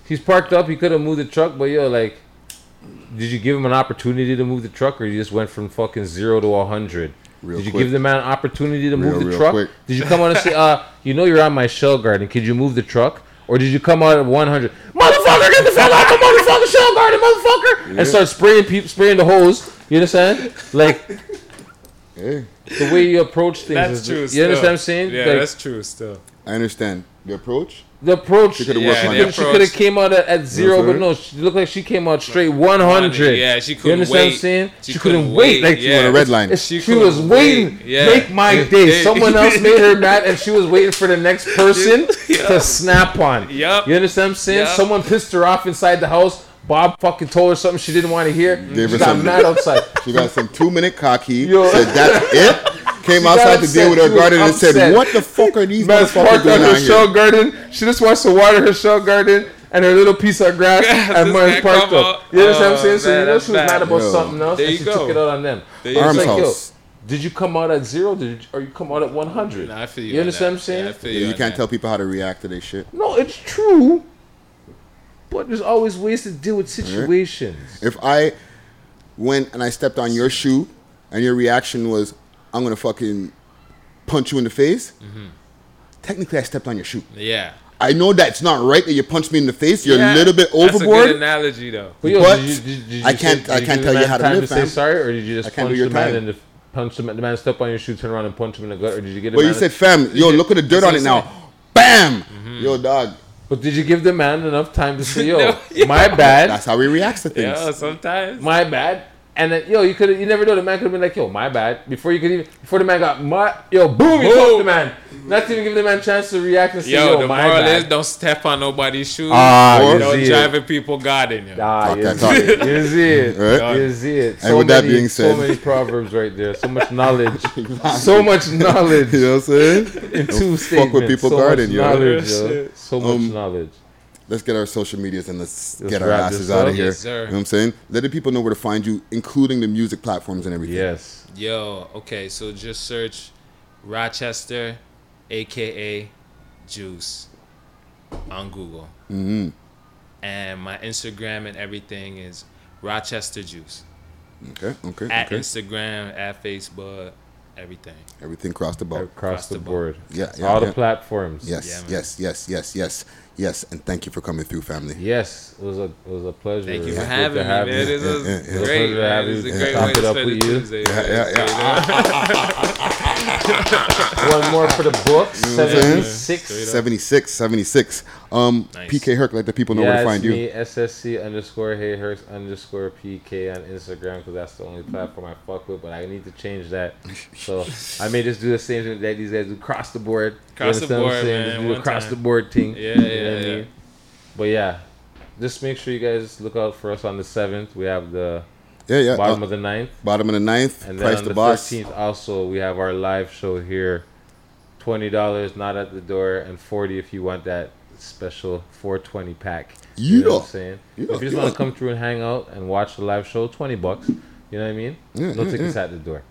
he's parked up. He could have moved the truck, but yo, like, did you give him an opportunity to move the truck, or you just went from fucking zero to a hundred? Real Did you quick. give the man an opportunity to move the real truck? quick. Did you come on and say, uh, you know you're on my shell garden, could you move the truck? Or did you come out at 100? Motherfucker, get the fuck out the motherfucking shell garden, motherfucker! And start spraying people, spraying the hose. You understand? Like, Hey, the way you approach things That's is, true. You still. understand what I'm saying? Yeah, Like, that's true. Still. I understand the approach. The approach. She coulda yeah, worked she could, she could have came out at, at zero, what I'm but no, she looked like she came out straight 100. Yeah, she couldn't you understand what I'm saying? She She, couldn't, couldn't wait. wait, Like yeah. on a red line. She She, was couldn't waiting. wait, yeah. Make my day. Someone else made her mad, and she was waiting for the next person Yeah. to snap on. Yup. You understand what I'm saying? Yup. Someone pissed her off inside the house. Bob fucking told her something she didn't want to hear. Gave she her got something. mad outside. She got some two minute cocky. Yo. Said that's it. Came She outside to deal with her She garden and said, "What the fuck are these Man's motherfuckers parked on doing her shell here?" garden. She just wants to water her shell garden and her little piece of grass, and This mine's guy parked up. out. You understand what I'm Oh, saying? So you know that's she was mad about Yo. something else, There and you she go. took it out on them. There But you it's Arms like, house. did you come out at zero, did you, or you come out at 100? Nah, I feel you. You understand that. what I'm saying? Yeah, I feel Yeah, you. you on can't that. tell people how to react to this shit. No, it's true. But there's always ways to deal with situations. If I went and I stepped on your shoe and your reaction was, "I'm gonna fucking punch you in the face," Mm-hmm. technically I stepped on your shoe. Yeah. I know that's not right that you punched me in the face. You're Yeah, a little bit overboard. That's a good analogy, though. But, yo, But did you, did, did you I can't- did I can't tell you how to time live, to say fam. sorry, or did you just I punch your the man time. in the punch the man, the man step on your shoe, turn around and punch him in the gut, or did you get the But you said, "Fam, yo, look at the dirt on it now." Bam, yo, dog. but did you give the man enough time to say, "Yo, No, yeah. my bad, That's how he reacts to things. Yeah, sometimes. my bad"? And then, yo, you could you never know. The man could have been like, yo, my bad. Before you could even, before the man got, my, yo, boom, you Boom. fucked the man. Not even give the man a chance to react and say, yo, Yo, the my moral bad. is don't step on nobody's shoes. Ah, or you don't see it. driving people garden. You. Ah, Talk you that see talk. it. You see it. Right? You see it. And with that being said, so many proverbs right there. So much knowledge. so much knowledge. You know what I'm saying? In Don't two fuck statements. with people so garden, much yo. knowledge, yo. So much Um, knowledge. Let's get our social medias and let's, Let's get our asses out of here. Yes, sir. You know what I'm saying? Let the people know where to find you, including the music platforms and everything. Yes. Yo, okay, so just search Rochester, aka Juice, on Google. hmm And my Instagram and everything is Rochester Juice. Okay, okay, At okay. Instagram, at Facebook, everything. Everything across the board. Across the board. Yeah, yeah, All yeah. the platforms. Yes, Yeah, yes, yes, yes, yes, yes. And thank you for coming through, family. Yes, it was a it was a pleasure. Thank you It for having me, have man. you. This was yeah, yeah. It was a great, have you. This a great Top way to up spend a. Tuesday. Yeah, yeah, man. One more for the book. You know what I'm saying? 76. 76, 76. Um, Nice. PK Herc, let the people know yeah, where to it's find you. SSC underscore Hey Herc underscore PK on Instagram because that's the only platform I fuck with. But I need to change that. So I may just do the same thing that these guys do across the board. You Across the understand what I'm board, saying? man, Just do one across time. the board thing. Yeah, You know yeah, what I mean? But yeah, just make sure you guys look out for us on the seventh. We have the Yeah, yeah. bottom uh, of the ninth. Bottom of the ninth. And then Price on the, the 13th, also, we have our live show here. $20 not at the door, and 40 if you want that special 420 pack. You know what I'm Yeah. saying? Yeah, if you just yeah. want to come through and hang out and watch the live show, 20 bucks. You know what I mean? Yeah, no yeah, tickets yeah. at the door.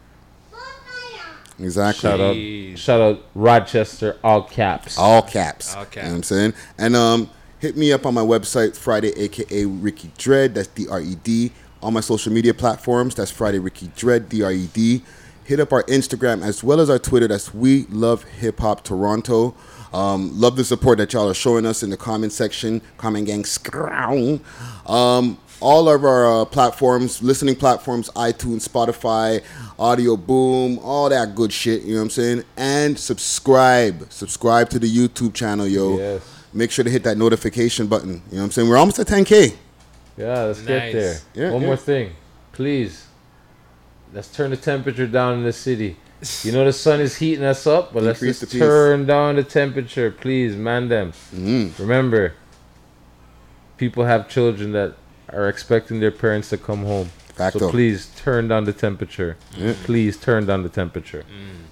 Exactly. Shout out, shout out Rochester, all caps. All caps. All You know what I'm saying? And um, hit me up on my website, Friday, aka Ricky Dread. That's D R E D. On my social media platforms, that's Friday Ricky Dread, D R E D. Hit up our Instagram as well as our Twitter. That's We Love Hip Hop Toronto. Um, love the support that y'all are showing us in the comment section. Comment gang, scrown. Um, all of our uh, platforms, listening platforms, iTunes, Spotify, Audio Boom, all that good shit. You know what I'm saying? And subscribe. Subscribe to the YouTube channel, yo. Yes. Make sure to hit that notification button. You know what I'm saying? We're almost at 10K. Yeah, let's get there. Yeah, One yeah. more thing, please. Let's turn the temperature down in the city. You know the sun is heating us up, but let's just turn down the temperature, please, man. Them. Mm-hmm. Remember, people have children that are expecting their parents to come home. Facto. So please turn down the temperature. Yeah. Please turn down the temperature.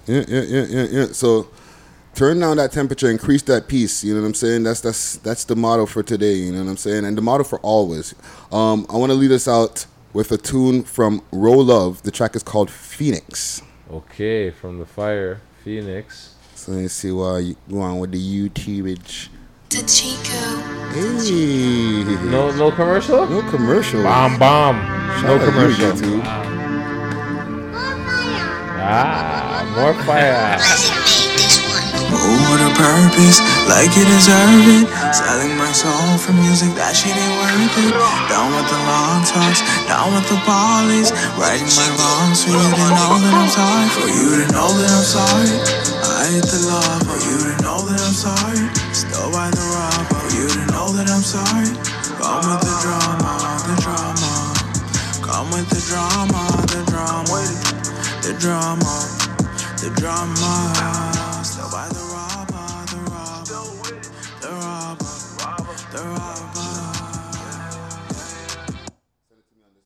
Yeah, yeah, yeah, yeah, yeah. So turn down that temperature, increase that peace. You know what I'm saying? That's that's that's the motto for today. You know what I'm saying? And the motto for always. Um, I want to lead us out with a tune from Roll Love. The track is called Phoenix. Okay, from the fire, Phoenix. So let's see why you go on with the YouTubeage. The Chico. Hey. No, no commercial. No commercial. Bomb, bomb. Shout no out you, commercial. YouTube. Ah, more fire. Move with a purpose, like you deserve it. Selling my soul for music, that shit ain't worth it. Down with the long talks, down with the polys. Righting my wrongs for you to know that I'm sorry. For you to know that I'm sorry. I hate the love, for you to know that I'm sorry. Sorry. Come with the drama, the drama. Come with the drama, the drama. The drama, the drama.